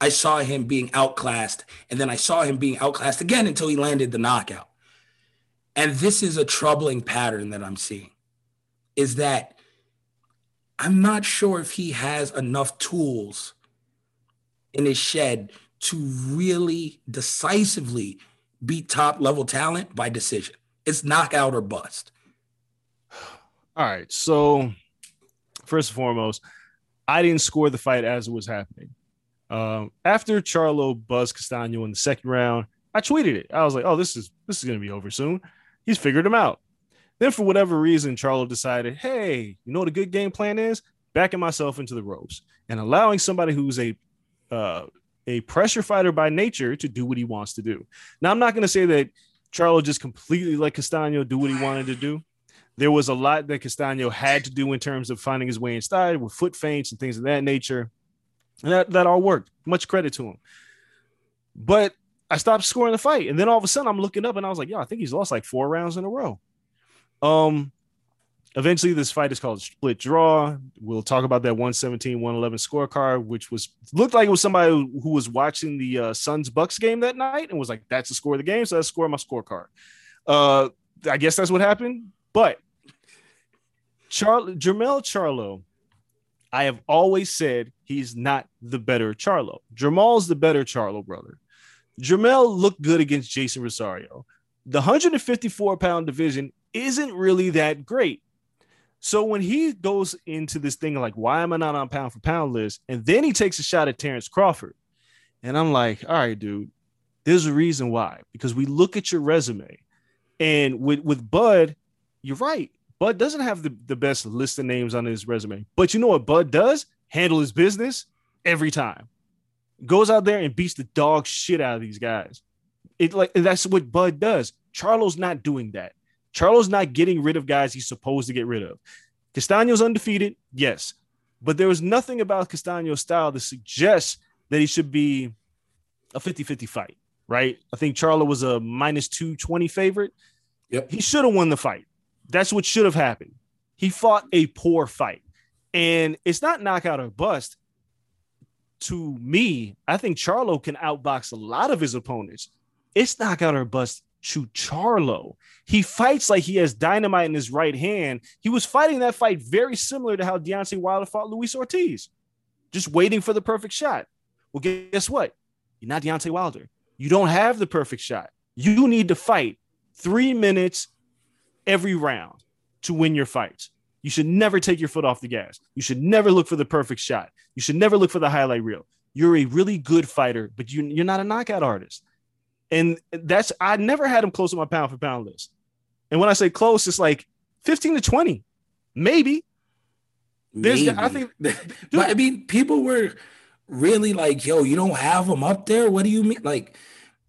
I saw him being outclassed, and then I saw him being outclassed again until he landed the knockout. And this is a troubling pattern that I'm seeing. Is that I'm not sure if he has enough tools in his shed to really decisively beat top level talent by decision. It's knockout or bust. All right. So, first and foremost, I didn't score the fight as it was happening. Um, after Charlo buzzed Castano in the second round, I tweeted it. I was like, "Oh, this is this is going to be over soon." He's figured him out. Then, for whatever reason, Charlo decided, "Hey, you know what a good game plan is? Backing myself into the ropes and allowing somebody who's a uh, a pressure fighter by nature to do what he wants to do." Now, I'm not going to say that Charlo just completely let Castano do what he wanted to do. There was a lot that Castano had to do in terms of finding his way inside with foot feints and things of that nature. And that, that all worked. Much credit to him. But I stopped scoring the fight. And then all of a sudden I'm looking up and I was like, yo, I think he's lost like four rounds in a row. Um eventually this fight is called split draw. We'll talk about that 117, 111 scorecard, which was looked like it was somebody who, was watching the uh, Suns Bucks game that night and was like, that's the score of the game. So that's score my scorecard. Uh I guess that's what happened. But Char- Jermell Charlo, I have always said he's not the better Charlo. Jermall's the better Charlo brother. Jermell looked good against Jeison Rosario. The 154 pound division isn't really that great. So when he goes into this thing like, why am I not on pound for pound list? And then he takes a shot at Terrence Crawford. And I'm like, all right, dude, there's a reason why. Because we look at your resume and with, with Bud, you're right. Bud doesn't have the, the best list of names on his resume. But you know what Bud does? Handle his business every time. Goes out there and beats the dog shit out of these guys. It like that's what Bud does. Charlo's not doing that. Charlo's not getting rid of guys he's supposed to get rid of. Castaño's undefeated, yes. But there was nothing about Castaño's style to suggest that he should be a 50-50 fight, right? I think Charlo was a minus 220 favorite. Yep. He should have won the fight. That's what should have happened. He fought a poor fight. And it's not knockout or bust. To me, I think Charlo can outbox a lot of his opponents. It's knockout or bust to Charlo. He fights like he has dynamite in his right hand. He was fighting that fight very similar to how Deontay Wilder fought Luis Ortiz, just waiting for the perfect shot. Well, guess what? You're not Deontay Wilder. You don't have the perfect shot. You need to fight three minutes every round to win your fights. You should never take your foot off the gas. You should never look for the perfect shot. You should never look for the highlight reel. You're a really good fighter, but you, you're not a knockout artist. And that's, I never had him close to my pound for pound list. And when I say close, it's like 15 to 20, maybe. There's, I think, *laughs* but I mean, people were really like, yo, you don't have him up there? What do you mean? Like,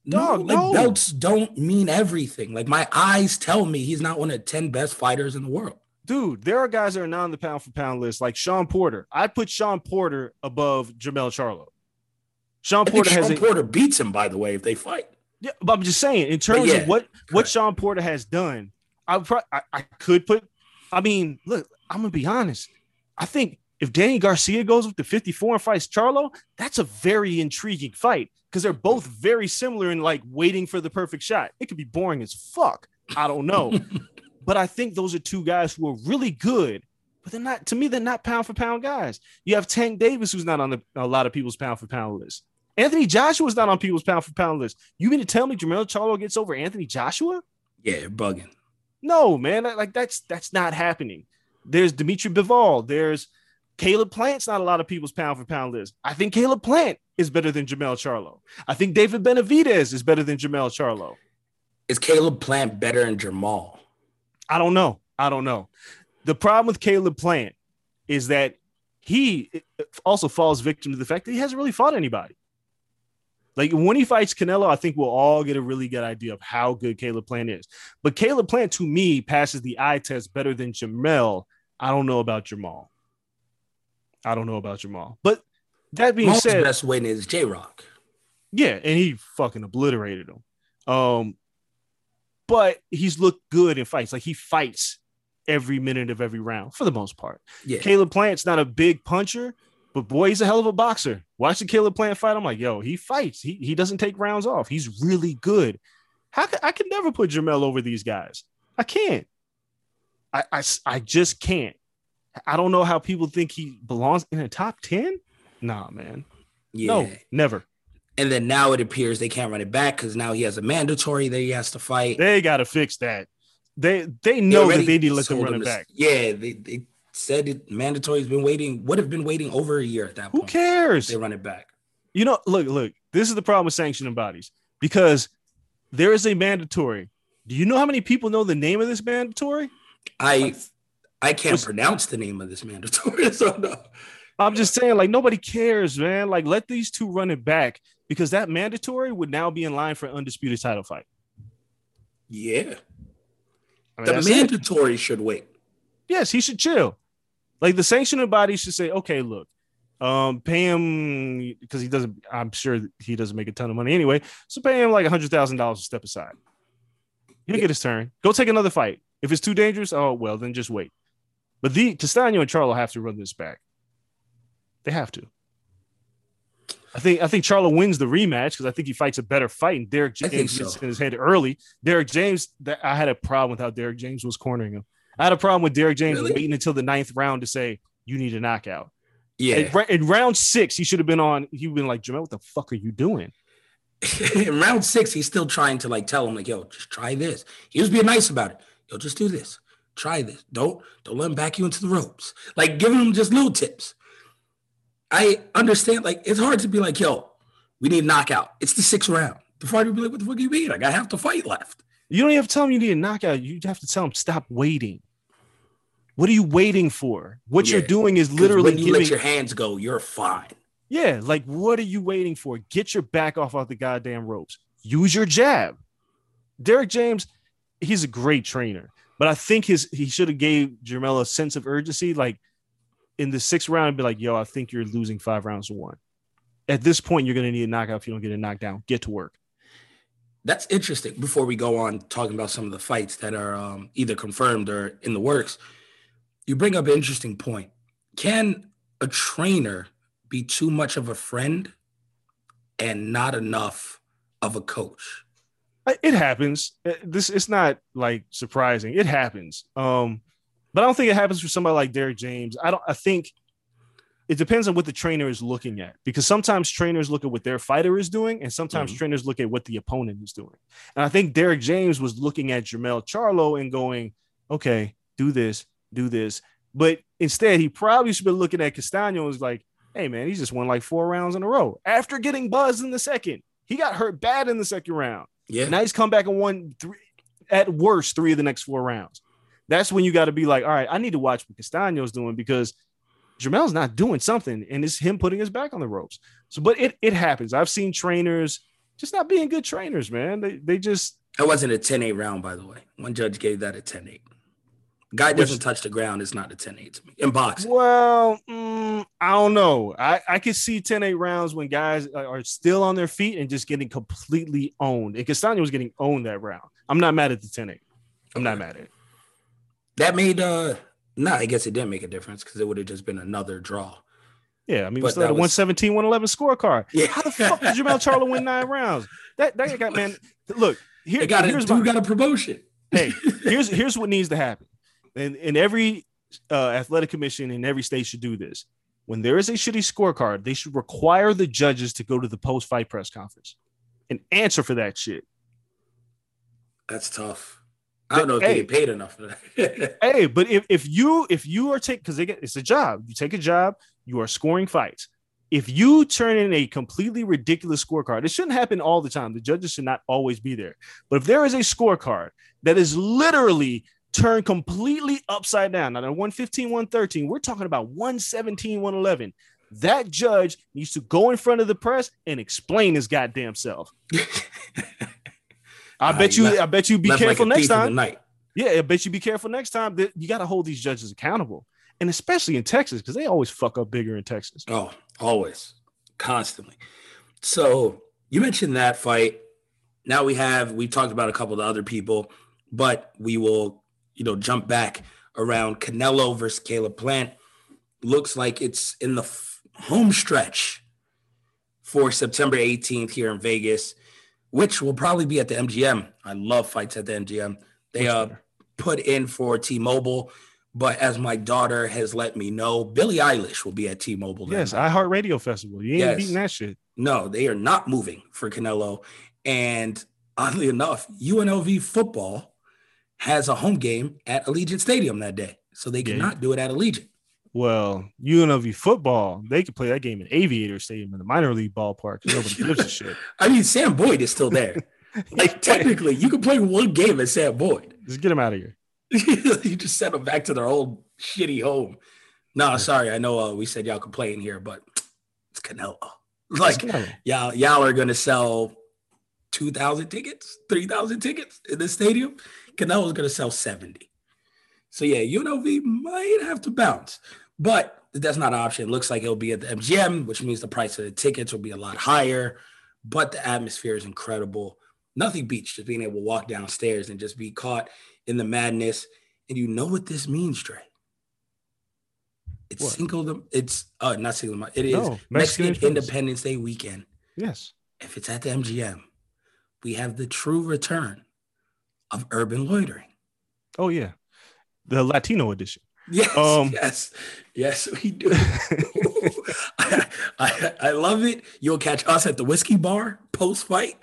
no, Dog, like no. belts don't mean everything. Like my eyes tell me he's not one of the 10 best fighters in the world. dude, there are guys that are not on the pound for pound list, like Sean Porter. I put Sean Porter above Jermell Charlo. Sean Porter Sean has a, Porter beats him, by the way, if they fight. yeah, but I'm just saying, in terms yeah, of what what. Sean Porter has done, I, pro- I I could put. I mean, look, I'm gonna be honest. I think if Danny Garcia goes with the 54 and fights Charlo, that's a very intriguing fight because they're both very similar in like waiting for the perfect shot. It could be boring as fuck. I don't know. *laughs* but I think those are two guys who are really good, but they're not, to me, they're not pound for pound guys. You have Tank Davis, who's not on the, a lot of people's pound for pound list. Anthony Joshua's not on people's pound for pound list. You mean to tell me Jermell Charlo gets over Anthony Joshua? Yeah, you're bugging. No, man. Like that's that's not happening. There's Dimitri Bivol. There's Caleb Plant's not a lot of people's pound for pound list. I think Caleb Plant is better than Jermell Charlo. I think David Benavidez is better than Jermell Charlo. Is Caleb Plant better than Jermall? I don't know. I don't know. The problem with Caleb Plant is that he also falls victim to the fact that he hasn't really fought anybody. Like when he fights Canelo, I think we'll all get a really good idea of how good Caleb Plant is. But Caleb Plant, to me, passes the eye test better than Jermell. I don't know about Jermall. I don't know about Jermall. But that being Jermall's said, best win is J Rock. yeah, and he fucking obliterated him. Um, but he's looked good in fights. Like he fights every minute of every round for the most part. Yeah. Caleb Plant's not a big puncher, but boy, he's a hell of a boxer. Watching Caleb Plant fight, I'm like, yo, he fights. He he doesn't take rounds off. He's really good. How can I can never put Jermell over these guys? I can't. I, I, I just can't. I don't know how people think he belongs in the top 10. Nah, man. Yeah. No, never. And then now it appears they can't run it back because now he has a mandatory that he has to fight. They got to fix that. They they know that they need to let them run it back. Yeah, they, they said it mandatory's been waiting, would have been waiting over a year at that Who point. cares? They run it back. You know, look, look. This is the problem with sanctioning bodies because there is a mandatory. Do you know how many people know the name of this mandatory? I I can't Was- pronounce the name of this mandatory, *laughs* so no. I'm just saying, like nobody cares, man. Like let these two run it back because that mandatory would now be in line for an undisputed title fight. Yeah. I mean, The that's it. mandatory should wait. yes, he should chill. Like the sanctioning body should say, okay, look, um, pay him because he doesn't. I'm sure he doesn't make a ton of money anyway. So pay him like a hundred thousand dollars to step aside. He'll get his turn. Go take another fight. If it's too dangerous, oh well, then just wait. But the Castaño and Charlo have to run this back. They have to. I think I think Charlo wins the rematch because I think he fights a better fight, and Derrick James gets so. in his head early. Derrick James, that I had a problem with how Derrick James was cornering him. I had a problem with Derrick James Really? waiting until the ninth round to say you need a knockout. Yeah. In, in round six, he should have been on. He would been like, Jermell, what the fuck are you doing? *laughs* in round six, he's still trying to like tell him, like, yo, just try this. He was being nice about it. Yo, just do this. Try this. Don't don't let him back you into the ropes. Like giving him just little tips. I understand, like, it's hard to be like, yo, we need a knockout. It's the sixth round. The fighter would be like, what the fuck do you mean? Like I got half the fight left. You don't even have to tell him you need a knockout. You have to tell him stop waiting. What are you waiting for? What you're doing is literally when you giving. let your hands go, you're fine. yeah, like what are you waiting for? Get your back off of the goddamn ropes. Use your jab. Derrick James, he's a great trainer, but I think his he should have gave Jermell a sense of urgency. Like in the sixth round, be like, "Yo, I think you're losing five rounds to one." At this point, you're gonna need a knockout. If you don't get a knockdown, get to work. That's interesting. Before we go on talking about some of the fights that are um, either confirmed or in the works, you bring up an interesting point. Can a trainer be too much of a friend and not enough of a coach? It happens. Uh, This it's not like surprising. It happens. Um, but I don't think it happens for somebody like Derrick James. I don't. I think it depends on what the trainer is looking at because sometimes trainers look at what their fighter is doing, and sometimes trainers look at what the opponent is doing. And I think Derrick James was looking at Jermell Charlo and going, "Okay, do this, do this." But instead, he probably should be looking at Castano and was like, "Hey, man, he just won like four rounds in a row after getting buzzed in the second. He got hurt bad in the second round." Yeah. Now he's come back and won three, at worst, three of the next four rounds. That's when you got to be like, all right, I need to watch what Castano's doing because Jermell's not doing something, and it's him putting his back on the ropes. So, but it it happens. I've seen trainers just not being good trainers, man. They they just That wasn't a 10 8 round, by the way. One judge gave that a 10 8. Guy doesn't touch the ground, it's not a 10 8 to me. In boxing. well, mm, I don't know. I I could see 10-8 rounds when guys are still on their feet and just getting completely owned. And Castano was getting owned that round. I'm not mad at the 10-8. I'm not mad at it. That made uh no, I guess it didn't make a difference because it would have just been another draw. Yeah, I mean, still had a that 117, 111 scorecard. Yeah. How the fuck did Jermell Charlo win nine rounds? That that got man. Look, here, got here's dude my, got a promotion. hey, *laughs* here's here's what needs to happen, and and every uh, athletic commission in every state should do this. When there is a shitty scorecard, they should require the judges to go to the post fight press conference and answer for that shit. That's tough. I don't know if Hey. they get paid enough for that. *laughs* Hey, but if if you if you are taking because it's a job, you take a job, you are scoring fights. If you turn in a completely ridiculous scorecard, it shouldn't happen all the time. The judges should not always be there. But if there is a scorecard that is literally turned completely upside down, Now, a 115, 113, we're talking about 117, 111. That judge needs to go in front of the press and explain his goddamn self. *laughs* I Uh, bet you, left- I bet you be Left like careful next thief in the time. Yeah, I bet you be careful next time. That you got to hold these judges accountable, and especially in Texas because they always fuck up bigger in Texas. Oh, always, constantly. So you mentioned that fight. Now we have we talked about a couple of the other people, but we will, you know, jump back around Canelo versus Caleb Plant. Looks like it's in the f- home stretch for September 18th here in Vegas, which will probably be at the MGM. I love fights at the MGM. They uh put in for T-Mobile, but as my daughter has let me know, Billie Eilish will be at T-Mobile. Yes, iHeartRadio Festival. You ain't Yes. beating that shit. No, they are not moving for Canelo. And oddly enough, UNLV football has a home game at Allegiant Stadium that day. So they Yeah. cannot do it at Allegiant. Well, UNLV football, they could play that game in Aviator Stadium in the minor league ballpark. Nobody *laughs* gives a shit. I mean, Sam Boyd is still there. *laughs* Like technically, you can play one game at Sam Boyd. Just get him out of here. *laughs* you just send them back to their old shitty home. No, sorry, I know uh, we said y'all could play in here, but it's Canelo. Like Canelo. y'all, y'all are gonna sell two thousand tickets, three thousand tickets in the stadium. Canelo's gonna sell seventy. So yeah, UNLV might have to bounce, but that's not an option. It Looks like it'll be at the MGM, which means the price of the tickets will be a lot higher. But the atmosphere is incredible. Nothing beats just being able to walk downstairs and just be caught in the madness. And you know what this means, Dre? It's What? single. them. It's uh not single. them- It is No, Mexican Mexican. Independence Day weekend. Yes. If it's at the MGM, we have the true return of urban loitering. Oh yeah. The Latino edition. Yes, Um, yes, yes, we do. *laughs* I, I, I love it. You'll catch us at the whiskey bar post fight,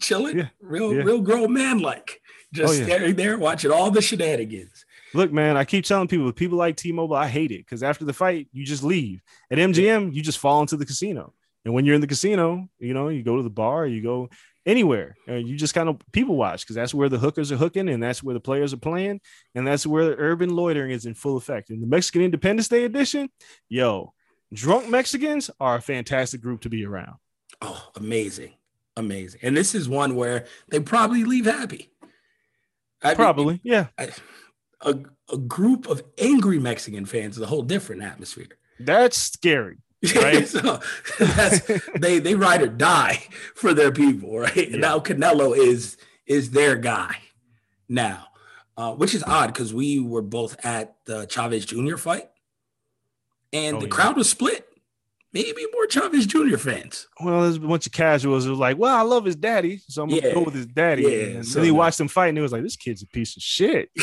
chilling, Yeah, real, yeah. real grown man like, just Oh, yeah. staring there, watching all the shenanigans. Look, man, I keep telling people, people like T-Mobile, I hate it because after the fight, you just leave. At MGM, you just fall into the casino. And when you're in the casino, you know, you go to the bar, you go anywhere. Uh, you just kind of people watch because that's where the hookers are hooking and that's where the players are playing and that's where the urban loitering is in full effect. In the Mexican Independence Day edition, yo, drunk Mexicans are a fantastic group to be around. Oh, amazing. Amazing. And this is one where they probably leave happy. I mean, Probably, yeah. a, a group of angry Mexican fans is a whole different atmosphere. That's scary. Right. *laughs* so that's they they ride or die for their people, right? Yeah. Now Canelo is is their guy now, uh, which is odd because we were both at the Chavez Jr. fight, and Oh, the yeah. crowd was split. Maybe more Chavez Jr. fans. Well, there's a bunch of casuals who like, well, I love his daddy, so I'm gonna Yeah. go with his daddy. Yeah, and so then he watched him fight and he was like, this kid's a piece of shit. *laughs*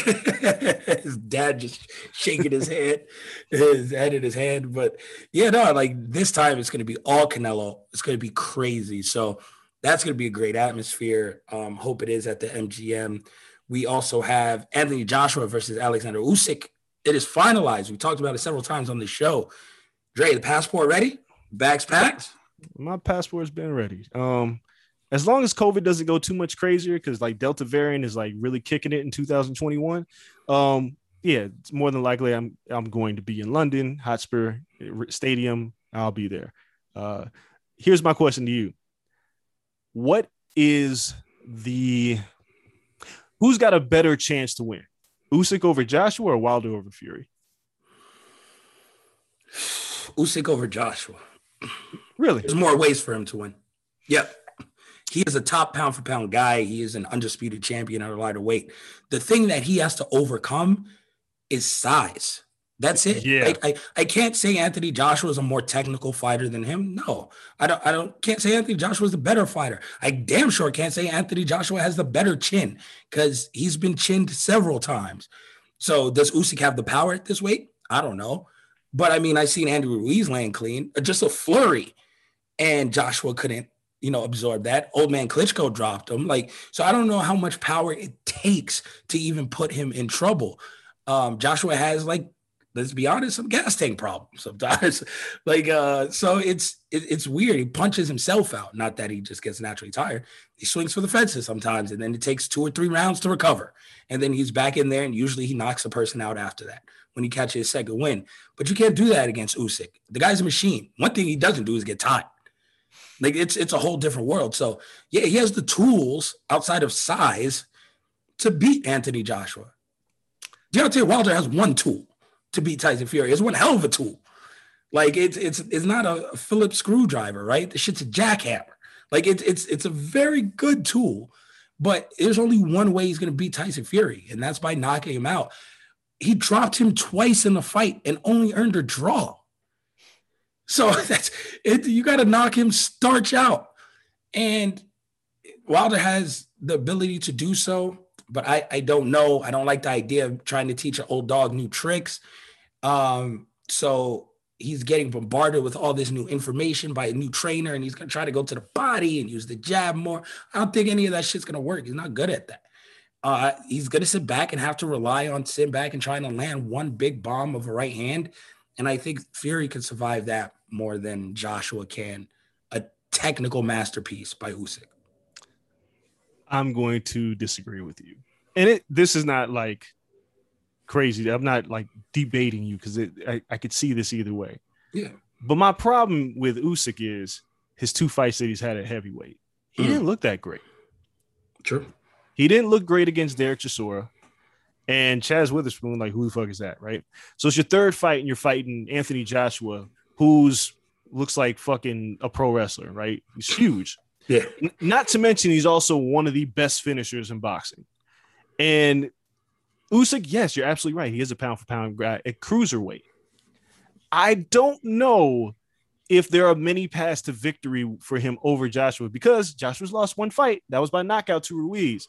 his dad just shaking his head, his head in his hand. But yeah, no, like this time it's going to be all Canelo. It's going to be crazy. So that's going to be a great atmosphere. Um, hope it is at the MGM. We also have Anthony Joshua versus Alexander Usyk. It is finalized. We talked about it several times on the show. Dre, the passport ready? Bags packed. My passport's been ready. Um, as long as COVID doesn't go too much crazier, because like Delta variant is like really kicking it in 2021. Um, yeah, it's more than likely I'm I'm going to be in London, Hotspur Stadium. I'll be there. Uh, here's my question to you: What is the who's got a better chance to win? Usyk over Joshua or Wilder over Fury? Usyk over Joshua. Really? There's more ways for him to win. Yep. He is a top pound for pound guy. He is an undisputed champion at a lighter weight. The thing that he has to overcome is size. That's it. Yeah. Like I, I can't say Anthony Joshua is a more technical fighter than him. No, I don't. I don't. Can't say Anthony Joshua is the better fighter. I damn sure can't say Anthony Joshua has the better chin because he's been chinned several times. So does Usyk have the power at this weight? I don't know. But I mean, I've seen Andrew Ruiz land clean, uh, just a flurry, and Joshua couldn't, you know, absorb that. Old man Klitschko dropped him. Like, so I don't know how much power it takes to even put him in trouble. Um, Joshua has like, let's be honest, some gas tank problems sometimes. *laughs* like, uh, so it's it, it's weird. He punches himself out. Not that he just gets naturally tired. He swings for the fences sometimes, and then it takes two or three rounds to recover. And then he's back in there, and usually he knocks the person out after that when he catches his second win. But you can't do that against Usyk. The guy's a machine. One thing he doesn't do is get tired. Like it's it's a whole different world. So yeah, he has the tools outside of size to beat Anthony Joshua. Deontay Wilder has one tool to beat Tyson Fury. It's one hell of a tool. Like it's it's it's not a Phillips screwdriver, right? The shit's a jackhammer. Like it's it's it's a very good tool, but there's only one way he's gonna beat Tyson Fury, and that's by knocking him out. He dropped him twice in the fight and only earned a draw. So *laughs* that's it. You got to knock him starch out. And Wilder has the ability to do so, but I, I don't know. I don't like the idea of trying to teach an old dog new tricks. Um, so he's getting bombarded with all this new information by a new trainer, and he's gonna try to go to the body and use the jab more. I don't think any of that shit's gonna work. He's not good at that. Uh, he's gonna sit back and have to rely on sitting back and trying to land one big bomb of a right hand. And I think Fury could survive that more than Joshua can. A technical masterpiece by Usyk. I'm going to disagree with you. And it this is not like crazy. I'm not like debating you because I, I could see this either way. Yeah. But my problem with Usyk is his two fights that he's had at heavyweight. He Mm. didn't look that great. True. He didn't look great against Dereck Chisora. And Chaz Witherspoon, like, who the fuck is that, right? So it's your third fight, and you're fighting Anthony Joshua, who's looks like fucking a pro wrestler, right? He's huge. Yeah. Not to mention he's also one of the best finishers in boxing. And Usyk, yes, you're absolutely right. He is a pound for pound guy at cruiserweight. I don't know if there are many paths to victory for him over Joshua because Joshua's lost one fight. That was by knockout to Ruiz.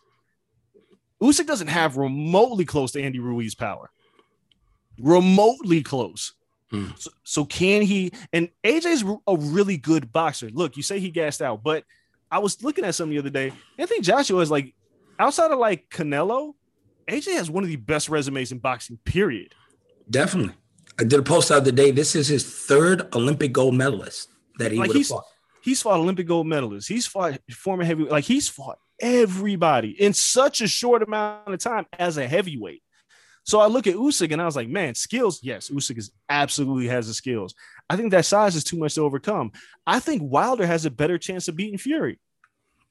Usyk doesn't have remotely close to Andy Ruiz power. Remotely close. Hmm. So, so can he? And AJ's a really good boxer. Look, you say he gassed out, but I was looking at something the other day. I think Joshua is like outside of like Canelo, AJ has one of the best resumes in boxing. Period. Definitely. I did a post out the other day. This is his third Olympic gold medalist that he Like would have he's- fought. He's fought Olympic gold medalists. He's fought former heavy, like he's fought everybody in such a short amount of time as a heavyweight. So I look at Usyk and I was like, man, skills. Yes, Usyk is absolutely has the skills. I think that size is too much to overcome. I think Wilder has a better chance of beating Fury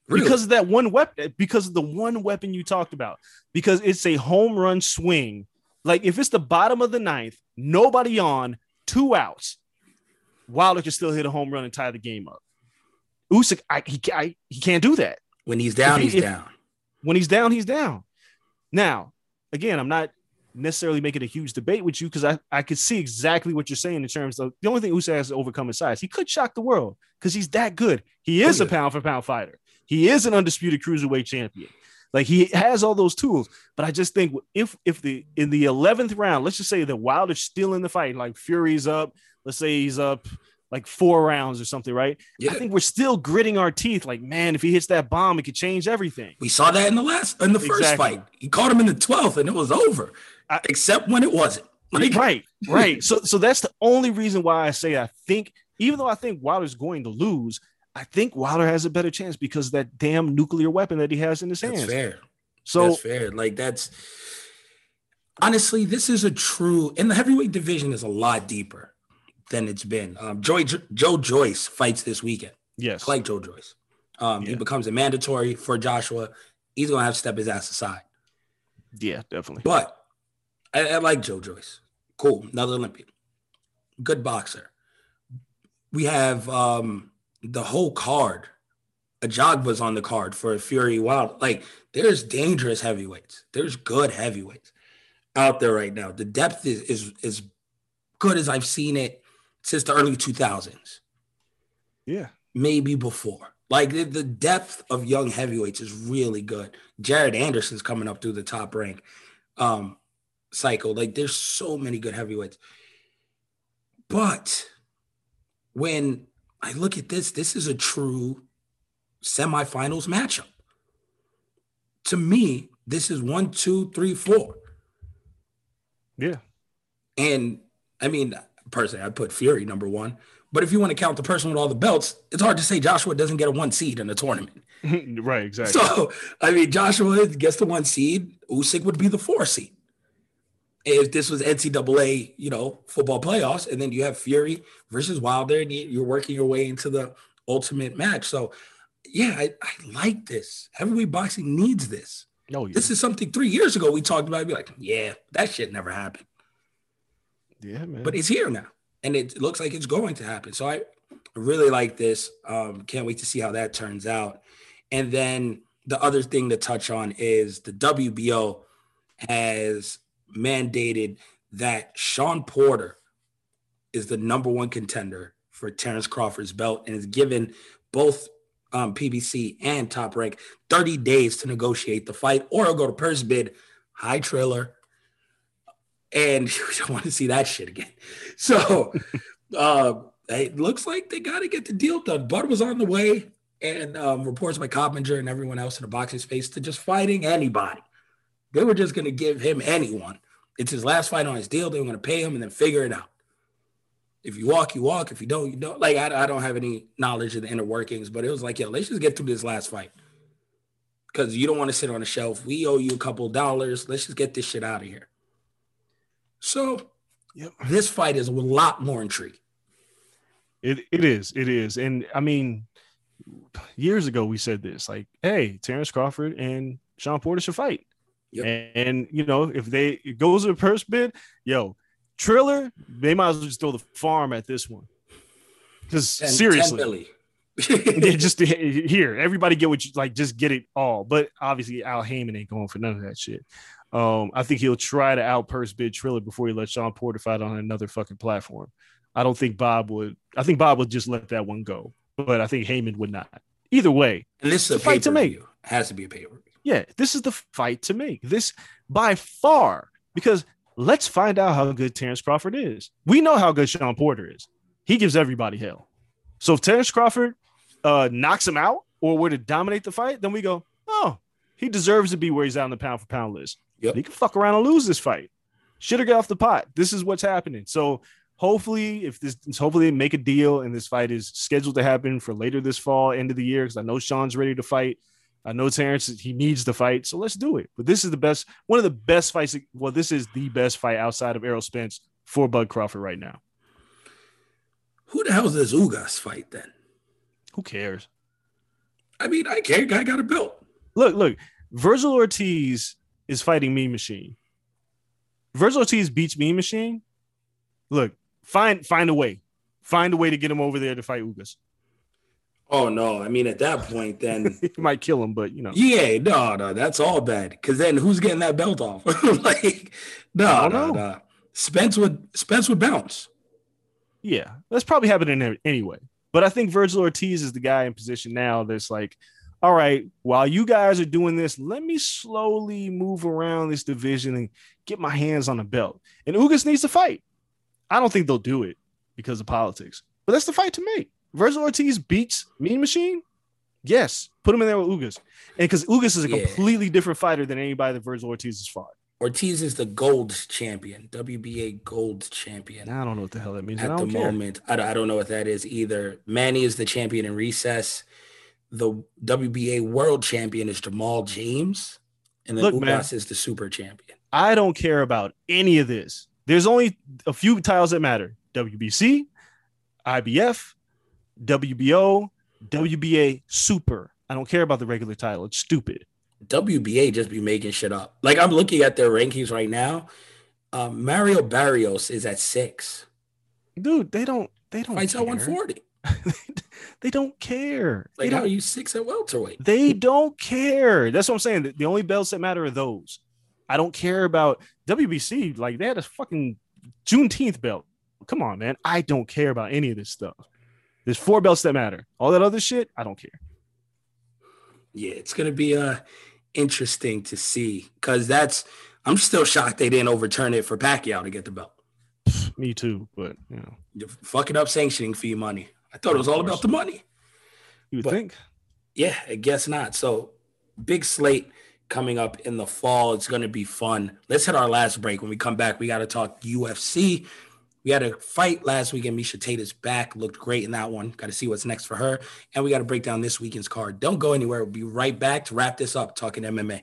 Really? because of that one weapon, because of the one weapon you talked about, because it's a home run swing. Like if it's the bottom of the ninth, nobody on, two outs, Wilder can still hit a home run and tie the game up. Usyk, I, he, I, he can't do that. When he's down, If he's if- down. When he's down, he's down. Now, again, I'm not necessarily making a huge debate with you because I, I could see exactly what you're saying in terms of the only thing Usyk has to overcome is size. He could shock the world because he's that good. He oh, is Oh, a yeah. pound for pound fighter. He is an undisputed cruiserweight champion. Like he has all those tools, but I just think if if the in the eleventh round, let's just say that Wilder's still in the fight, like Fury's up, let's say he's up like four rounds or something, right? Yeah. I think we're still gritting our teeth, like man, if he hits that bomb, it could change everything. We saw that in the last in the first fight. He caught him in the 12th and it was over. I- except when it wasn't. Like, *laughs* right, right. So, so that's the only reason why I say I think, even though I think Wilder's going to lose, I think Wilder has a better chance because of that damn nuclear weapon that he has in his That's hands. fair. So, that's fair. Like that's honestly, this is a true and the heavyweight division is a lot deeper than it's been. Um, Joy, Joe Joyce fights this weekend. yes, I like Joe Joyce. Um, he becomes a mandatory for Joshua. He's gonna have to step his ass aside. yeah, definitely. But I, I like Joe Joyce. Cool, another Olympian, good boxer. We have um, the whole card. Ajagba's on the card for Fury Wild. Like, there's dangerous heavyweights. There's good heavyweights out there right now. The depth is is as good as I've seen it since the early 2000s, yeah, maybe before. Like the, the depth of young heavyweights is really good. Jared Anderson's coming up through the top rank um cycle. Like there's so many good heavyweights. But when I look at this, this is a true semifinals matchup. To me, this is one, two, three, four. yeah, And I mean, personally, I put Fury number one. But if you want to count the person with all the belts, it's hard to say Joshua doesn't get a one seed in the tournament. *laughs* right, exactly. So, I mean, Joshua gets the one seed. Usyk would be the four seed. If this was NCAA, you know, football playoffs, and then you have Fury versus Wilder, and you- you're working your way into the ultimate match. So, yeah, I, I like this. Heavyweight boxing needs this. no, yeah, This is something three years ago we talked about. I'd be like, yeah, that shit never happened. Yeah, man. but it's here now and it looks like it's going to happen. So i really like this. Um can't wait to see how that turns out. And then the other thing to touch on is the wbo has mandated that shawn porter is the number one contender for terence crawford's belt and has given both um, pbc and top rank 30 days to negotiate the fight or go to purse bid. High Triller and *laughs* we don't want to see that shit again. So uh, it looks like they got to get the deal done. Bud was on the way, and um, reports by Coppinger and everyone else in the boxing space to just fighting anybody. They were just going to give him anyone. It's his last fight on his deal. They were going to pay him and then figure it out. If you walk, you walk. If you don't, you don't. Like I, I don't have any knowledge of the inner workings, but it was like, yeah, let's just get through this last fight because you don't want to sit on a shelf. We owe you a couple dollars. Let's just get this shit out of here. So Yep. this fight is a lot more intriguing. It it is, it is, and I mean, years ago we said this, like, hey, Terence Crawford and Shawn Porter should fight, Yep. and, and, you know, if they it goes to the purse bid, yo, Triller, they might as well just throw the farm at this one, because seriously, 10 *laughs* yeah, just *laughs* here, everybody get what you like, just get it all. But obviously, Al Haymon ain't going for none of that shit. Um, I think he'll try to out purse bid Triller before he lets Shawn Porter fight on another fucking platform. I don't think Bob would. I think Bob would just let that one go, but I think Haymon would not. Either way, and this is a fight to make. Has to be a pay per yeah, this is the fight to make. This by far because let's find out how good Terence Crawford is. We know how good Sean Porter is. He gives everybody hell. So if Terence Crawford uh, knocks him out or were to dominate the fight, then we go, oh, he deserves to be where he's at on the pound for pound list. Yep. He can fuck around and lose this fight. Should or get off the pot. This is what's happening. So hopefully, if this hopefully they make a deal and this fight is scheduled to happen for later this fall, end of the year, because I know Sean's ready to fight. I know Terence he needs to fight, so let's do it. But this is the best, one of the best fights. Well, this is the best fight outside of Errol Spence for Bud Crawford right now. Who the hell is this Ugas fight then? Who cares? I mean, I care. Guy got a belt. Look, look. Vergil Ortiz is fighting Mean Machine. Vergil Ortiz beats Mean Machine. Look, find find a way, find a way to get him over there to fight Ugas. Oh no! I mean, at that point, then *laughs* he might kill him, but you know. Yeah, no, no, that's all bad. Because then who's getting that belt off? *laughs* like, no, no, no. Spence would Spence would bounce. Yeah, that's probably happening anyway. But I think Vergil Ortiz is the guy in position now that's like, all right, while you guys are doing this, let me slowly move around this division and get my hands on a belt. And Ugas needs to fight. I don't think they'll do it because of politics, but that's the fight to make. Vergil Ortiz beats Mean Machine. Yes, put him in there with Ugas. And because Ugas is a yeah. completely different fighter than anybody that Vergil Ortiz has fought. Ortiz is the gold champion, WBA gold champion. I don't know what the hell that means. At the care. moment, I I don't know what that is either. Manny is the champion in recess. The WBA world champion is Jamal James. And then Look, Ugas man, is the super champion. I don't care about any of this. There's only a few titles that matter WBC, IBF, WBO, WBA Super. I don't care about the regular title. It's stupid. WBA just be making shit up. Like I'm looking at their rankings right now. Um, Mario Barrios is at six. Dude, they don't. They don't. Fights at 140. *laughs* they don't care. Like they how are you six at welterweight? They don't care. That's what I'm saying. The only belts that matter are those. I don't care about WBC. Like they had a fucking Juneteenth belt. Come on, man. I don't care about any of this stuff. There's four belts that matter. All that other shit, I don't care. Yeah, it's gonna be uh interesting to see because that's I'm still shocked they didn't overturn it for Pacquiao to get the belt. Me too, but you know, You're fucking up sanctioning fee money. I thought it was all about the money. You would but, think? Yeah, I guess not. So big slate coming up in the fall. It's going to be fun. Let's hit our last break. When we come back, we got to talk UFC. We had a fight last weekend. Miesha Tate is back. Looked great in that one. Got to see what's next for her. And we got to break down this weekend's card. Don't go anywhere. We'll be right back to wrap this up talking MMA.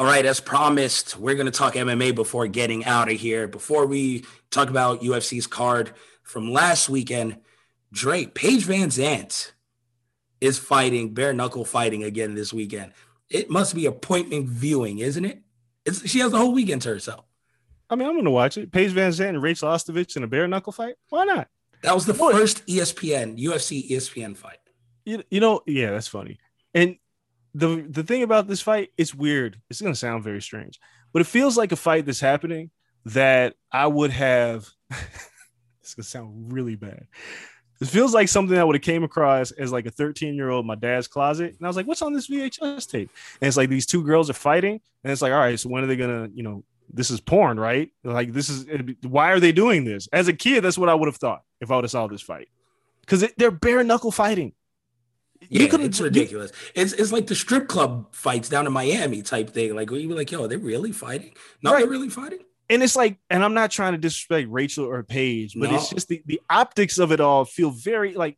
All right, as promised, we're going to talk MMA before getting out of here. Before we talk about UFC's card, from last weekend, Drake, Paige VanZant is fighting, bare knuckle fighting again this weekend. It must be appointment viewing, isn't it? It's, she has the whole weekend to herself. I mean, I'm going to watch it. Paige VanZant and Rachel Ostovich in a bare knuckle fight. Why not? That was the first ESPN, UFC ESPN fight. You, you know, yeah, that's funny. And the the thing about this fight, it's weird. It's to sound very strange, but it feels like a fight that's happening that I would have *laughs* It's gonna sound really bad. It feels like something that would have came across as like a 13 year old my dad's closet, and I was like, "What's on this VHS tape?" And it's like these two girls are fighting, and it's like, "All right, so when are they gonna, you know, this is porn, right? Like this is why are they doing this?" As a kid, that's what I would have thought if I would have saw this fight, because they're bare knuckle fighting. Yeah, it's ridiculous. You, it's it's like the strip club fights down in Miami type thing. Like you were like, "Yo, are they really fighting? No, right. they're really fighting." and it's like, and I'm not trying to disrespect Rachel or Paige, but no. it's just the, the optics of it all feel very like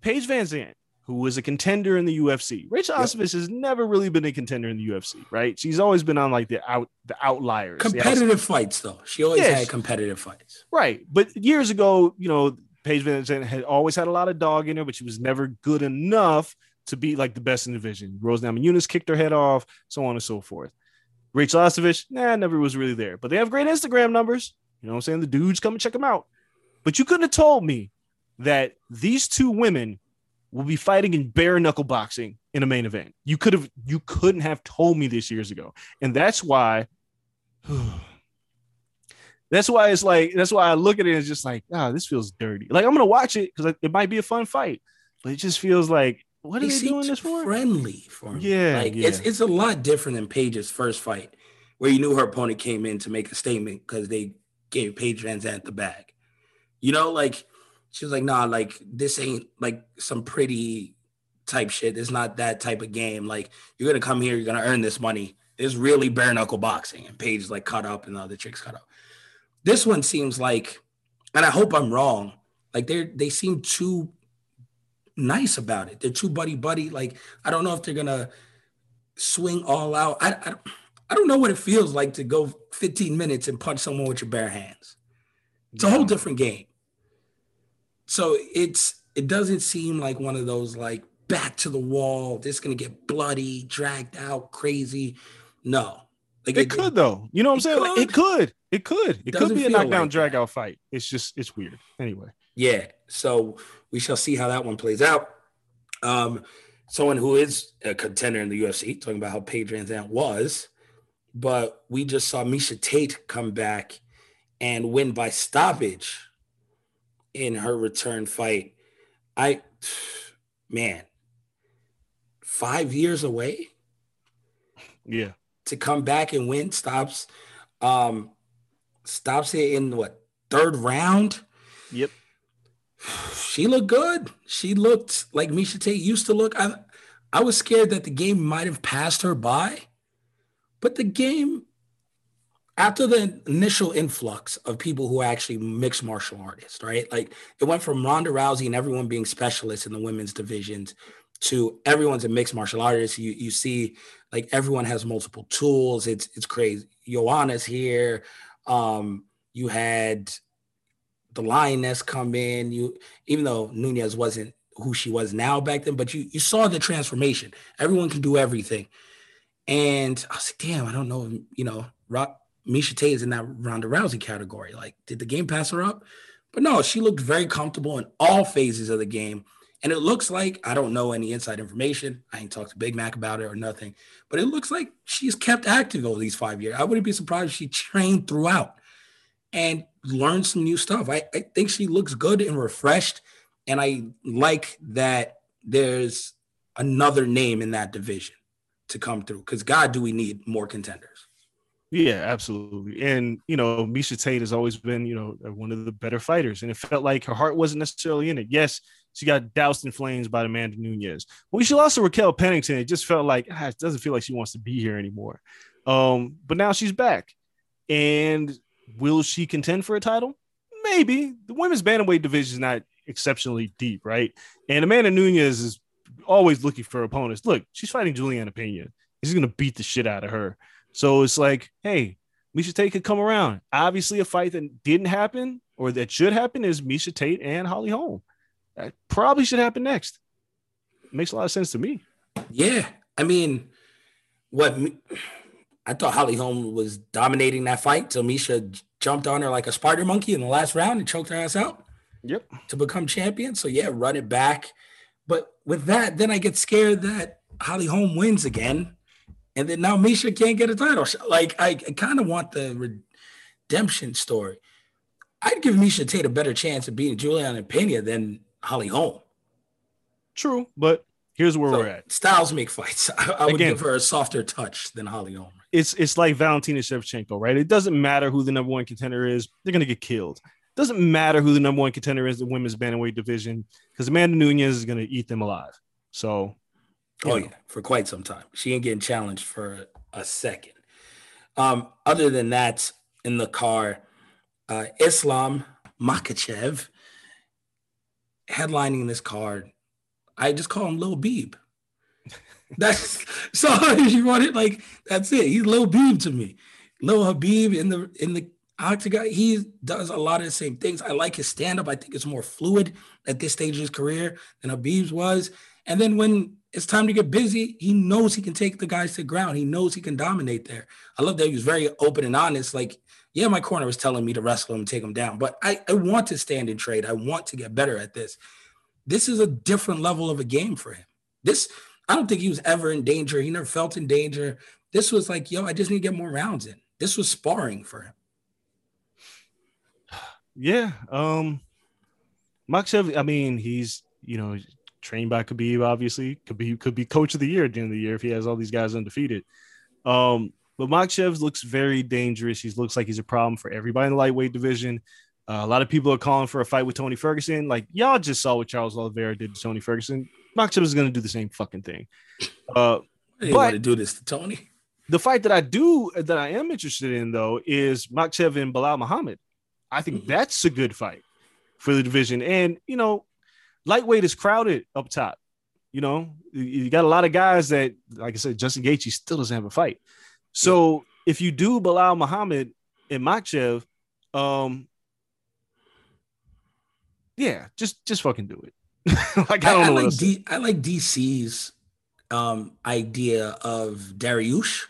Paige Van VanZant, who was a contender in the UFC. Rachel yep. Has never really been a contender in the UFC, right? She's always been on like the out the outliers. Competitive fights, though. She always yes. had competitive fights. Right. But years ago, you know, Paige VanZant had always had a lot of dog in her, but she was never good enough to be like the best in the division. Rose Namajunas kicked her head off, so on and so forth. Rachel Ostovich, nah, never was really there. But they have great Instagram numbers. You know what I'm saying? The dudes come and check them out. But you couldn't have told me that these two women will be fighting in bare knuckle boxing in a main event. You could have you couldn't have told me this years ago. And that's why *sighs* *sighs* that's why it's like that's why I look at it and it's just like, ah, oh, this feels dirty. Like I'm gonna watch it because it might be a fun fight, but it just feels like what are they, they doing this for? Friendly for me. Yeah, like yeah. it's it's a lot different than Paige's first fight, where you knew her opponent came in to make a statement because they gave Paige VanZant the bag. You know, like she was like, nah, like this ain't like some pretty type shit. It's not that type of game. Like you're gonna come here, you're gonna earn this money. It's really bare knuckle boxing, and Paige is like cut up, and the other chicks cut up. This one seems like, and I hope I'm wrong. Like they they seem too nice about it. They're too buddy buddy. Like I don't know if they're gonna swing all out. I, I I don't know what it feels like to go 15 minutes and punch someone with your bare hands. It's a whole different game. So it's it doesn't seem like one of those like back to the wall. This gonna get bloody, dragged out, crazy. No, like it, it could though. You know what I'm saying? Could. Like, it could. It could. It could be a knockdown like drag out fight. It's just it's weird. Anyway. Yeah. So we shall see how that one plays out. Um, someone who is a contender in the UFC, talking about how Paige VanZant was, but we just saw Miesha Tate come back and win by stoppage in her return fight. I, man, five years away. Yeah. To come back and win stops, um, stops it in what third round. Yep. *sighs* She looked good. She looked like Miesha Tate used to look. I, I was scared that the game might have passed her by, but the game after the initial influx of people who are actually mixed martial artists, right? Like it went from Ronda Rousey and everyone being specialists in the women's divisions to everyone's a mixed martial artist. You you see like everyone has multiple tools. It's it's crazy. Joanna's here. Um, you had the lioness come in. You even though Nunes wasn't who she was now back then, but you you saw the transformation. Everyone can do everything. And I was like, damn, I don't know, you know, Rock Miesha Tate is in that Ronda Rousey category. Like, did the game pass her up? But no, she looked very comfortable in all phases of the game. And it looks like I don't know any inside information. I ain't talked to Big Mac about it or nothing, but it looks like she's kept active over these five years. I wouldn't be surprised if she trained throughout and learned some new stuff. I, I think she looks good and refreshed. And I like that there's another name in that division to come through because God, do we need more contenders? Yeah, absolutely. And you know, Miesha Tate has always been, you know, one of the better fighters, and it felt like her heart wasn't necessarily in it. Yes, she got doused in flames by Amanda Nunes. When she lost to Raquel Pennington, it just felt like ah, it doesn't feel like she wants to be here anymore. Um, but now she's back, and will she contend for a title? Maybe. The women's bantamweight division is not exceptionally deep, right? And Amanda Nunes is always looking for opponents. Look, she's fighting Juliana Pena. He's gonna beat the shit out of her. So it's like, hey, Miesha Tate could come around. Obviously, a fight that didn't happen or that should happen is Miesha Tate and Holly Holm. That probably should happen next. Makes a lot of sense to me. Yeah. I mean, what I thought Holly Holm was dominating that fight So Miesha jumped on her like a spider monkey in the last round and choked her ass out. Yep. To become champion. So yeah, run it back. But with that, then I get scared that Holly Holm wins again and then now Miesha can't get a title. Like I, I kind of want the redemption story. I'd give Miesha Tate a better chance of beating Juliana Pena than Holly Holm. True, but here's where so, we're at. Styles make fights. *laughs* I, I would give her a softer touch than Holly Holm. It's it's like Valentina Shevchenko, right? It doesn't matter who the number one contender is; they're gonna get killed. It doesn't matter who the number one contender is in the women's bantamweight division because Amanda Nunes is gonna eat them alive. So Oh yeah, for quite some time. She ain't getting challenged for a second. Um, other than that, in the car, uh, Islam Makhachev headlining this card. I just call him Lil Beeb. That's *laughs* so you want it like that's it. He's Lil Beeb to me. Lil Khabib in the in the octagon. He does a lot of the same things. I like his stand up. I think it's more fluid at this stage of his career than Khabib's was. And then when it's time to get busy. He knows he can take the guys to ground. He knows he can dominate there. I love that he was very open and honest. Like, yeah, my corner was telling me to wrestle him take him down, but I, I want to stand and trade. I want to get better at this. This is a different level of a game for him. This, I don't think he was ever in danger. He never felt in danger. This was like, yo, I just need to get more rounds in. This was sparring for him. *sighs* Yeah. Um Makhachev, I mean, he's you know trained by Khabib. Obviously, Khabib could be coach of the year at the end of the year if he has all these guys undefeated. Um, but Makhachev looks very dangerous. He looks like he's a problem for everybody in the lightweight division. Uh, a lot of people are calling for a fight with Tony Ferguson. Like y'all just saw what Charles Oliveira did to Tony Ferguson. Makhachev is going to do the same fucking thing. Uh, want to do this to Tony? the fight that I do that I am interested in though is Makhachev and Belal Muhammad. I think that's a good fight for the division. And you know, lightweight is crowded up top. You know, you- you got a lot of guys that, like I said, Justin Gaethje still doesn't have a fight. So if you do Belal Muhammad and Makhachev, um, yeah, just just fucking do it. *laughs* like I don't know what like D, I like DC's um, idea of Dariush.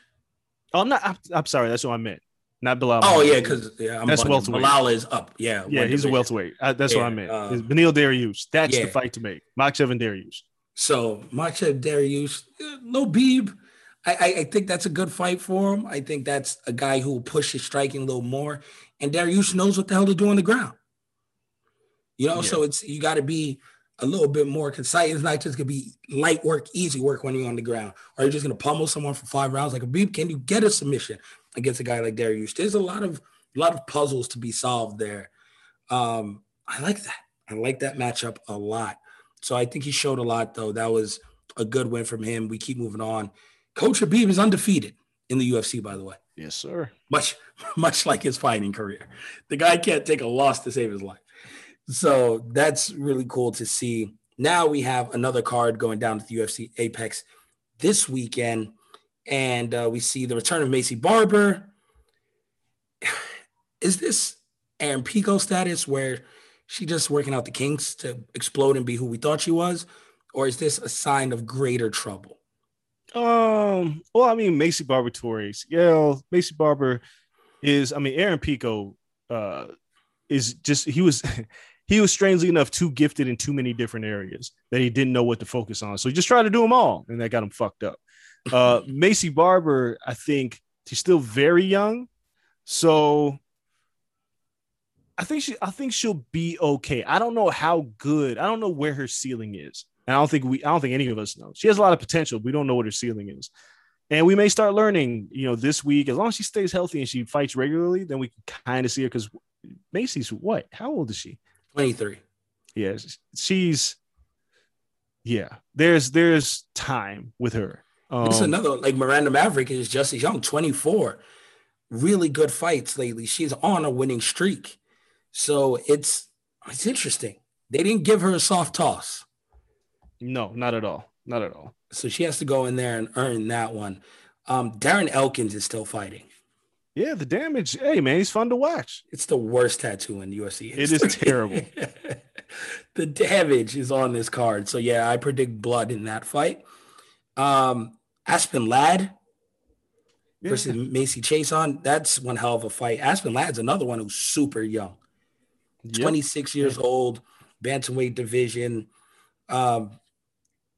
Oh, I'm not. I'm, I'm sorry. That's what I meant. Not Belal. Oh Muhammad. yeah, because yeah, I'm that's welterweight. Belal is up. Yeah, Yeah, he's a welterweight. Uh, that's what I meant. uh, It's Beneil Dariush. That's yeah. the fight to make. Makhachev and Dariush. So Makhachev Dariush, eh, no Beeb. I, I, think that's a good fight for him. I think that's a guy who will push his striking a little more. And Dariush knows what the hell to do on the ground. You know, so it's you got to be a little bit more concise. It's not just gonna be light work, easy work when you're on the ground. Or you're just gonna pummel someone for five rounds like a beep. Can you get a submission against a guy like Dariush? There's a lot of a lot of puzzles to be solved there. Um, I like that. I like that matchup a lot. So I think he showed a lot, though. That was a good win from him. We keep moving on. Coach Khabib is undefeated in the UFC, by the way. Yes, sir. Much, *laughs* much like his fighting career. The guy can't take a loss to save his life. So that's really cool to see. Now we have another card going down to the UFC Apex this weekend, and uh, we see the return of Maycee Barber. *sighs* Is this Aaron Pico status where she just working out the kinks to explode and be who we thought she was, or is this a sign of greater trouble? Um. Well, I mean, Maycee Barber Torres. Yeah, Maycee Barber is. I mean, Aaron Pico. Uh, is just he was. *laughs* He was strangely enough too gifted in too many different areas that he didn't know what to focus on. So he just tried to do them all, and that got him fucked up. Uh, *laughs* Maycee Barber, I think she's still very young, so I think she I think she'll be okay. I don't know how good. I don't know where her ceiling is. And I don't think we I don't think any of us know. She has a lot of potential. We don't know what her ceiling is. And we may start learning, you know, this week. As long as she stays healthy and she fights regularly, then we can kind of see her because Maycee's what? How old is she? 23. Yeah, she's yeah. There's there's time with her. Um, It's another like Miranda Maverick is just as young, 24. Really good fights lately. She's on a winning streak. So it's it's interesting. They didn't give her a soft toss. No, not at all. Not at all. So she has to go in there and earn that one. Um, Darren Elkins is still fighting. Yeah, the damage. Hey man, he's fun to watch. It's the worst tattoo in the UFC. It is terrible. *laughs* the damage is on this card. So yeah, I predict blood in that fight. Um, Aspen Ladd versus Macy Chiasson. That's one hell of a fight. Aspen Ladd's another one who's super young. 26 years old, bantamweight division. Um,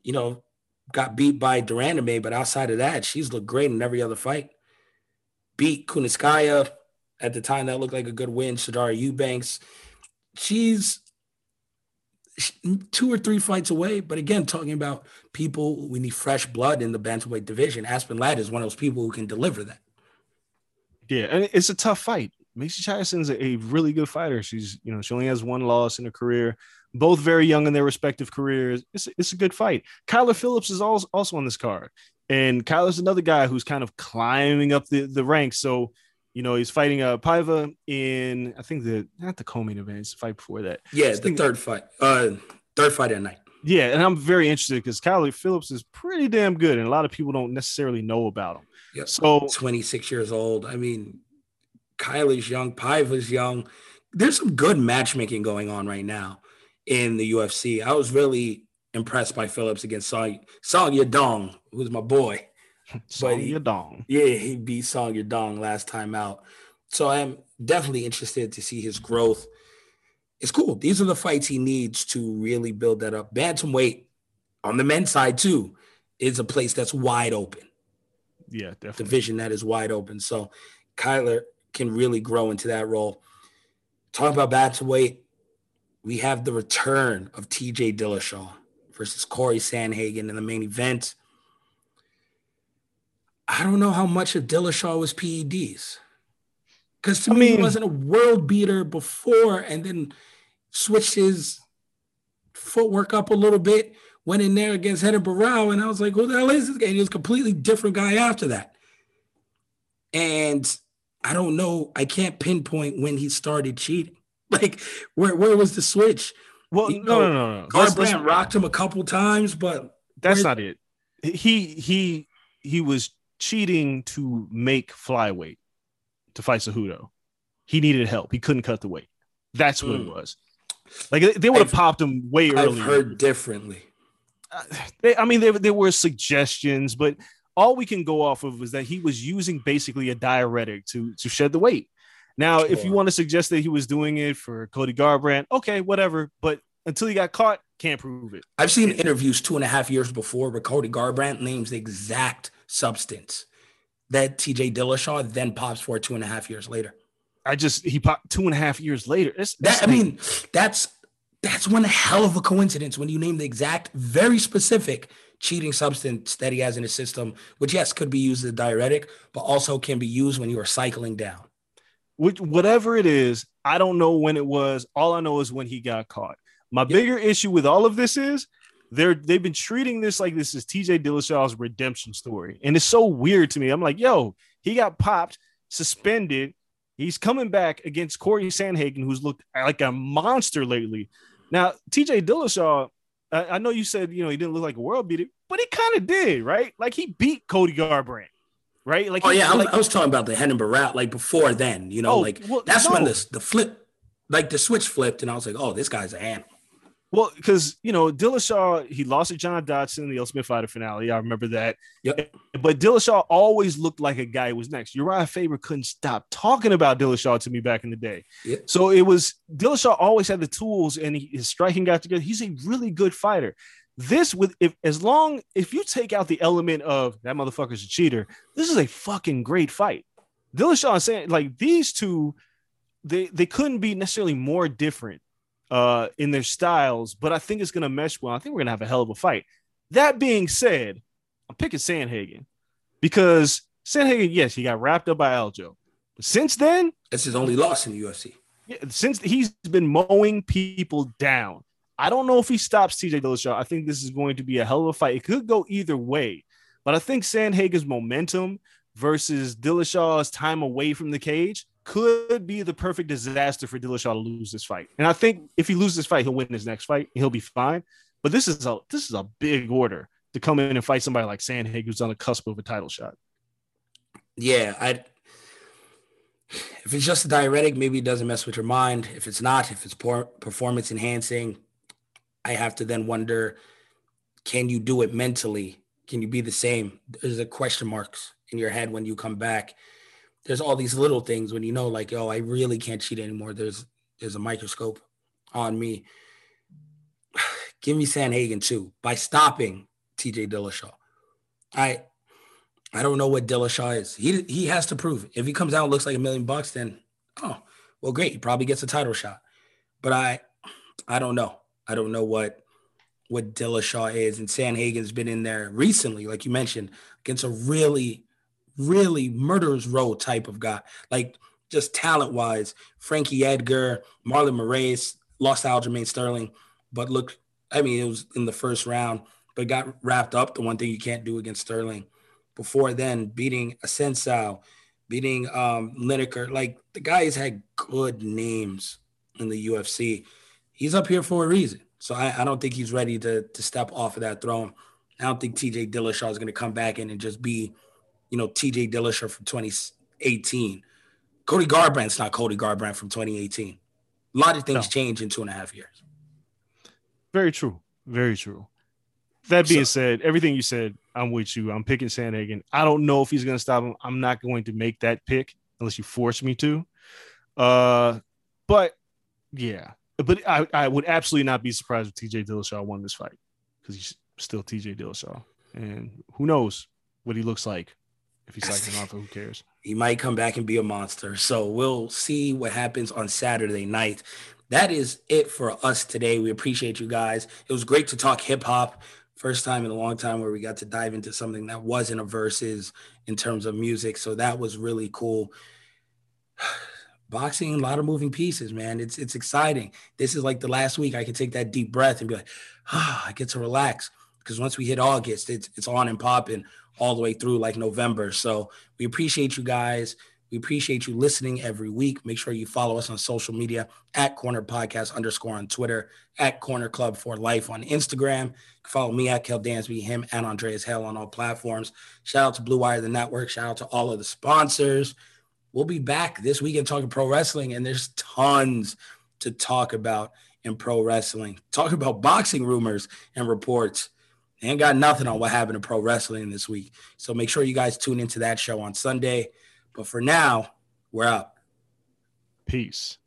you know, got beat by de Randamie, but outside of that, she's looked great in every other fight. Beat Kunitskaya at the time that looked like a good win. Sijara Eubanks. She's two or three fights away. But again, talking about people, we need fresh blood in the bantamweight division. Aspen Ladd is one of those people who can deliver that. Yeah, and it's a tough fight. Macy Chiasson's a, a really good fighter. She's, you know, she only has one loss in her career. Both very young in their respective careers. It's, it's a good fight. Kyler Phillips is also, also on this card. And Kyler's another guy who's kind of climbing up the, the ranks. So, you know, he's fighting uh Paiva in I think the not the co-main event, it's the fight before that. Yeah, the think- third fight. Uh third fight at night. Yeah, and I'm very interested because Kyler Phillips is pretty damn good, and a lot of people don't necessarily know about him. Yep. So 26 years old. I mean, Kylie's young, Paiva's young. There's some good matchmaking going on right now in the UFC. I was really impressed by Phillips against Song Song Yadong, who's my boy. *laughs* Song he- Yadong. Yeah, he beat Song Yadong last time out. So I'm definitely interested to see his growth. It's cool. These are the fights he needs to really build that up. Bantamweight on the men's side too is a place that's wide open. Yeah, definitely. Division that is wide open. So Kyler can really grow into that role. Talking about bantamweight, we have the return of TJ Dillashaw versus Corey Sandhagen in the main event. I don't know how much of Dillashaw was PEDs. Because to I me, he wasn't a world beater before and then switched his footwork up a little bit, went in there against Heather Barrow, and I was like, who the hell is this guy? And he was a completely different guy after that. And I don't know, I can't pinpoint when he started cheating. *laughs* Like, where, where was the switch? Well, You no, know, no, no, no. Let's- Garbrandt rocked him a couple times, but that's where- not it. He he he was cheating to make flyweight to fight Cejudo. He needed help. He couldn't cut the weight. That's what it Mm. was. Like they- would have popped him way I've earlier. heard differently. They, I mean, there, there were suggestions, but all we can go off of was that he was using basically a diuretic to to shed the weight. Now, if you want to suggest that he was doing it for Cody Garbrandt, okay, whatever. But until he got caught, can't prove it. I've seen interviews two and a half years before where Cody Garbrandt names the exact substance that TJ Dillashaw then pops for two and a half years later. I just he popped two and a half years later. That I mean, that's that's one hell of a coincidence when you name the exact, very specific cheating substance that he has in his system, which yes could be used as a diuretic, but also can be used when you are cycling down. Which whatever it is, I don't know when it was. All I know is when he got caught. My bigger issue with all of this is they're they've been treating this like this is TJ Dillashaw's redemption story, and it's so weird to me. I'm like, yo, he got popped, suspended. He's coming back against Corey Sandhagen, who's looked like a monster lately. Now, TJ Dillashaw, I, I know you said you know he didn't look like a world beater, but he kind of did, right? Like he beat Cody Garbrandt, right? Like Oh yeah, I, like, I was talking about the Renan Barão like before then, you know, Oh, like well, that's when no. the the flip, like the switch flipped, and I was like, oh, this guy's a animal. Well, because you know Dillashaw, he lost to John Dodson in the Ultimate Fighter finale. I remember that. Yep. But Dillashaw always looked like a guy who was next. Urijah Faber couldn't stop talking about Dillashaw to me back in the day. Yeah. So it was Dillashaw always had the tools and he, his striking got together. He's a really good fighter. This with if as long if you take out the element of that motherfucker's a cheater, this is a fucking great fight. Dillashaw is saying like these two, they they couldn't be necessarily more different uh in their styles, but I think it's gonna mesh well. I think we're gonna have a hell of a fight. That being said, I'm picking Sandhagen because Sandhagen, yes, he got wrapped up by Aljo. But since then, That's his only loss in the UFC. yeah, since he's been mowing people down. I don't know if he stops TJ Dillashaw. I think this is going to be a hell of a fight. It could go either way, but I think Sandhagen's momentum versus Dillashaw's time away from the cage could be the perfect disaster for Dillashaw to lose this fight. And I think if he loses this fight, he'll win his next fight. He'll be fine. But this is a this is a big order to come in and fight somebody like Sandhagen who's on the cusp of a title shot. Yeah, I. If it's just a diuretic, maybe it doesn't mess with your mind. If it's not, if it's poor performance enhancing, I have to then wonder: Can you do it mentally? Can you be the same? There's a question marks in your head when you come back. There's all these little things when you know, like, oh, I really can't cheat anymore. There's there's a microscope on me. *sighs* Give me Sandhagen too by stopping TJ Dillashaw. I I don't know what Dillashaw is. He he has to prove. If he comes out and looks like a million bucks, then oh well, great. He probably gets a title shot. But I I don't know. I don't know what what Dillashaw is. And Sandhagen's been in there recently, like you mentioned, against a really, really murderous row type of guy. Like just talent wise, Frankie Edgar, Marlon Moraes lost to Aljamain Sterling, but look, I mean, it was in the first round, but got wrapped up. The one thing you can't do against Sterling. Before then, beating Assunção, beating um, Lineker. Like the guys had good names in the UFC. He's up here for a reason. So I, I don't think he's ready to, to step off of that throne. I don't think TJ Dillashaw is going to come back in and just be, you know, TJ Dillashaw from 2018. Cody Garbrandt's not Cody Garbrandt from 2018. A lot of things No. change in two and a half years. Very true. Very true. that being so, said, everything you said, I'm with you. I'm picking Sandhagen. I don't know if he's going to stop him. I'm not going to make that pick unless you force me to. Uh, but yeah, but I, I would absolutely not be surprised if TJ Dillashaw won this fight because he's still TJ Dillashaw, and who knows what he looks like if he's cycling off. Who cares? He might come back and be a monster. So we'll see what happens on Saturday night. That is it for us today. We appreciate you guys. It was great to talk hip hop. First time in a long time where we got to dive into something that wasn't a verses in terms of music. So that was really cool. *sighs* Boxing, a lot of moving pieces, man. It's it's exciting. This is like the last week I can take that deep breath and be like, ah, I get to relax. Because once we hit August, it's it's on and popping all the way through like November. So we appreciate you guys. We appreciate you listening every week. Make sure you follow us on social media at Corner Podcast underscore on Twitter, at Corner Club for Life on Instagram. Follow me at Kel Dansby, him and Andreas Hale on all platforms. Shout out to Blue Wire, the network. Shout out to all of the sponsors. We'll be back this weekend talking pro wrestling, and there's tons to talk about in pro wrestling. Talk about boxing rumors and reports. ain't got nothing on what happened to pro wrestling this week. So make sure you guys tune into that show on Sunday. But for now, we're out. Peace.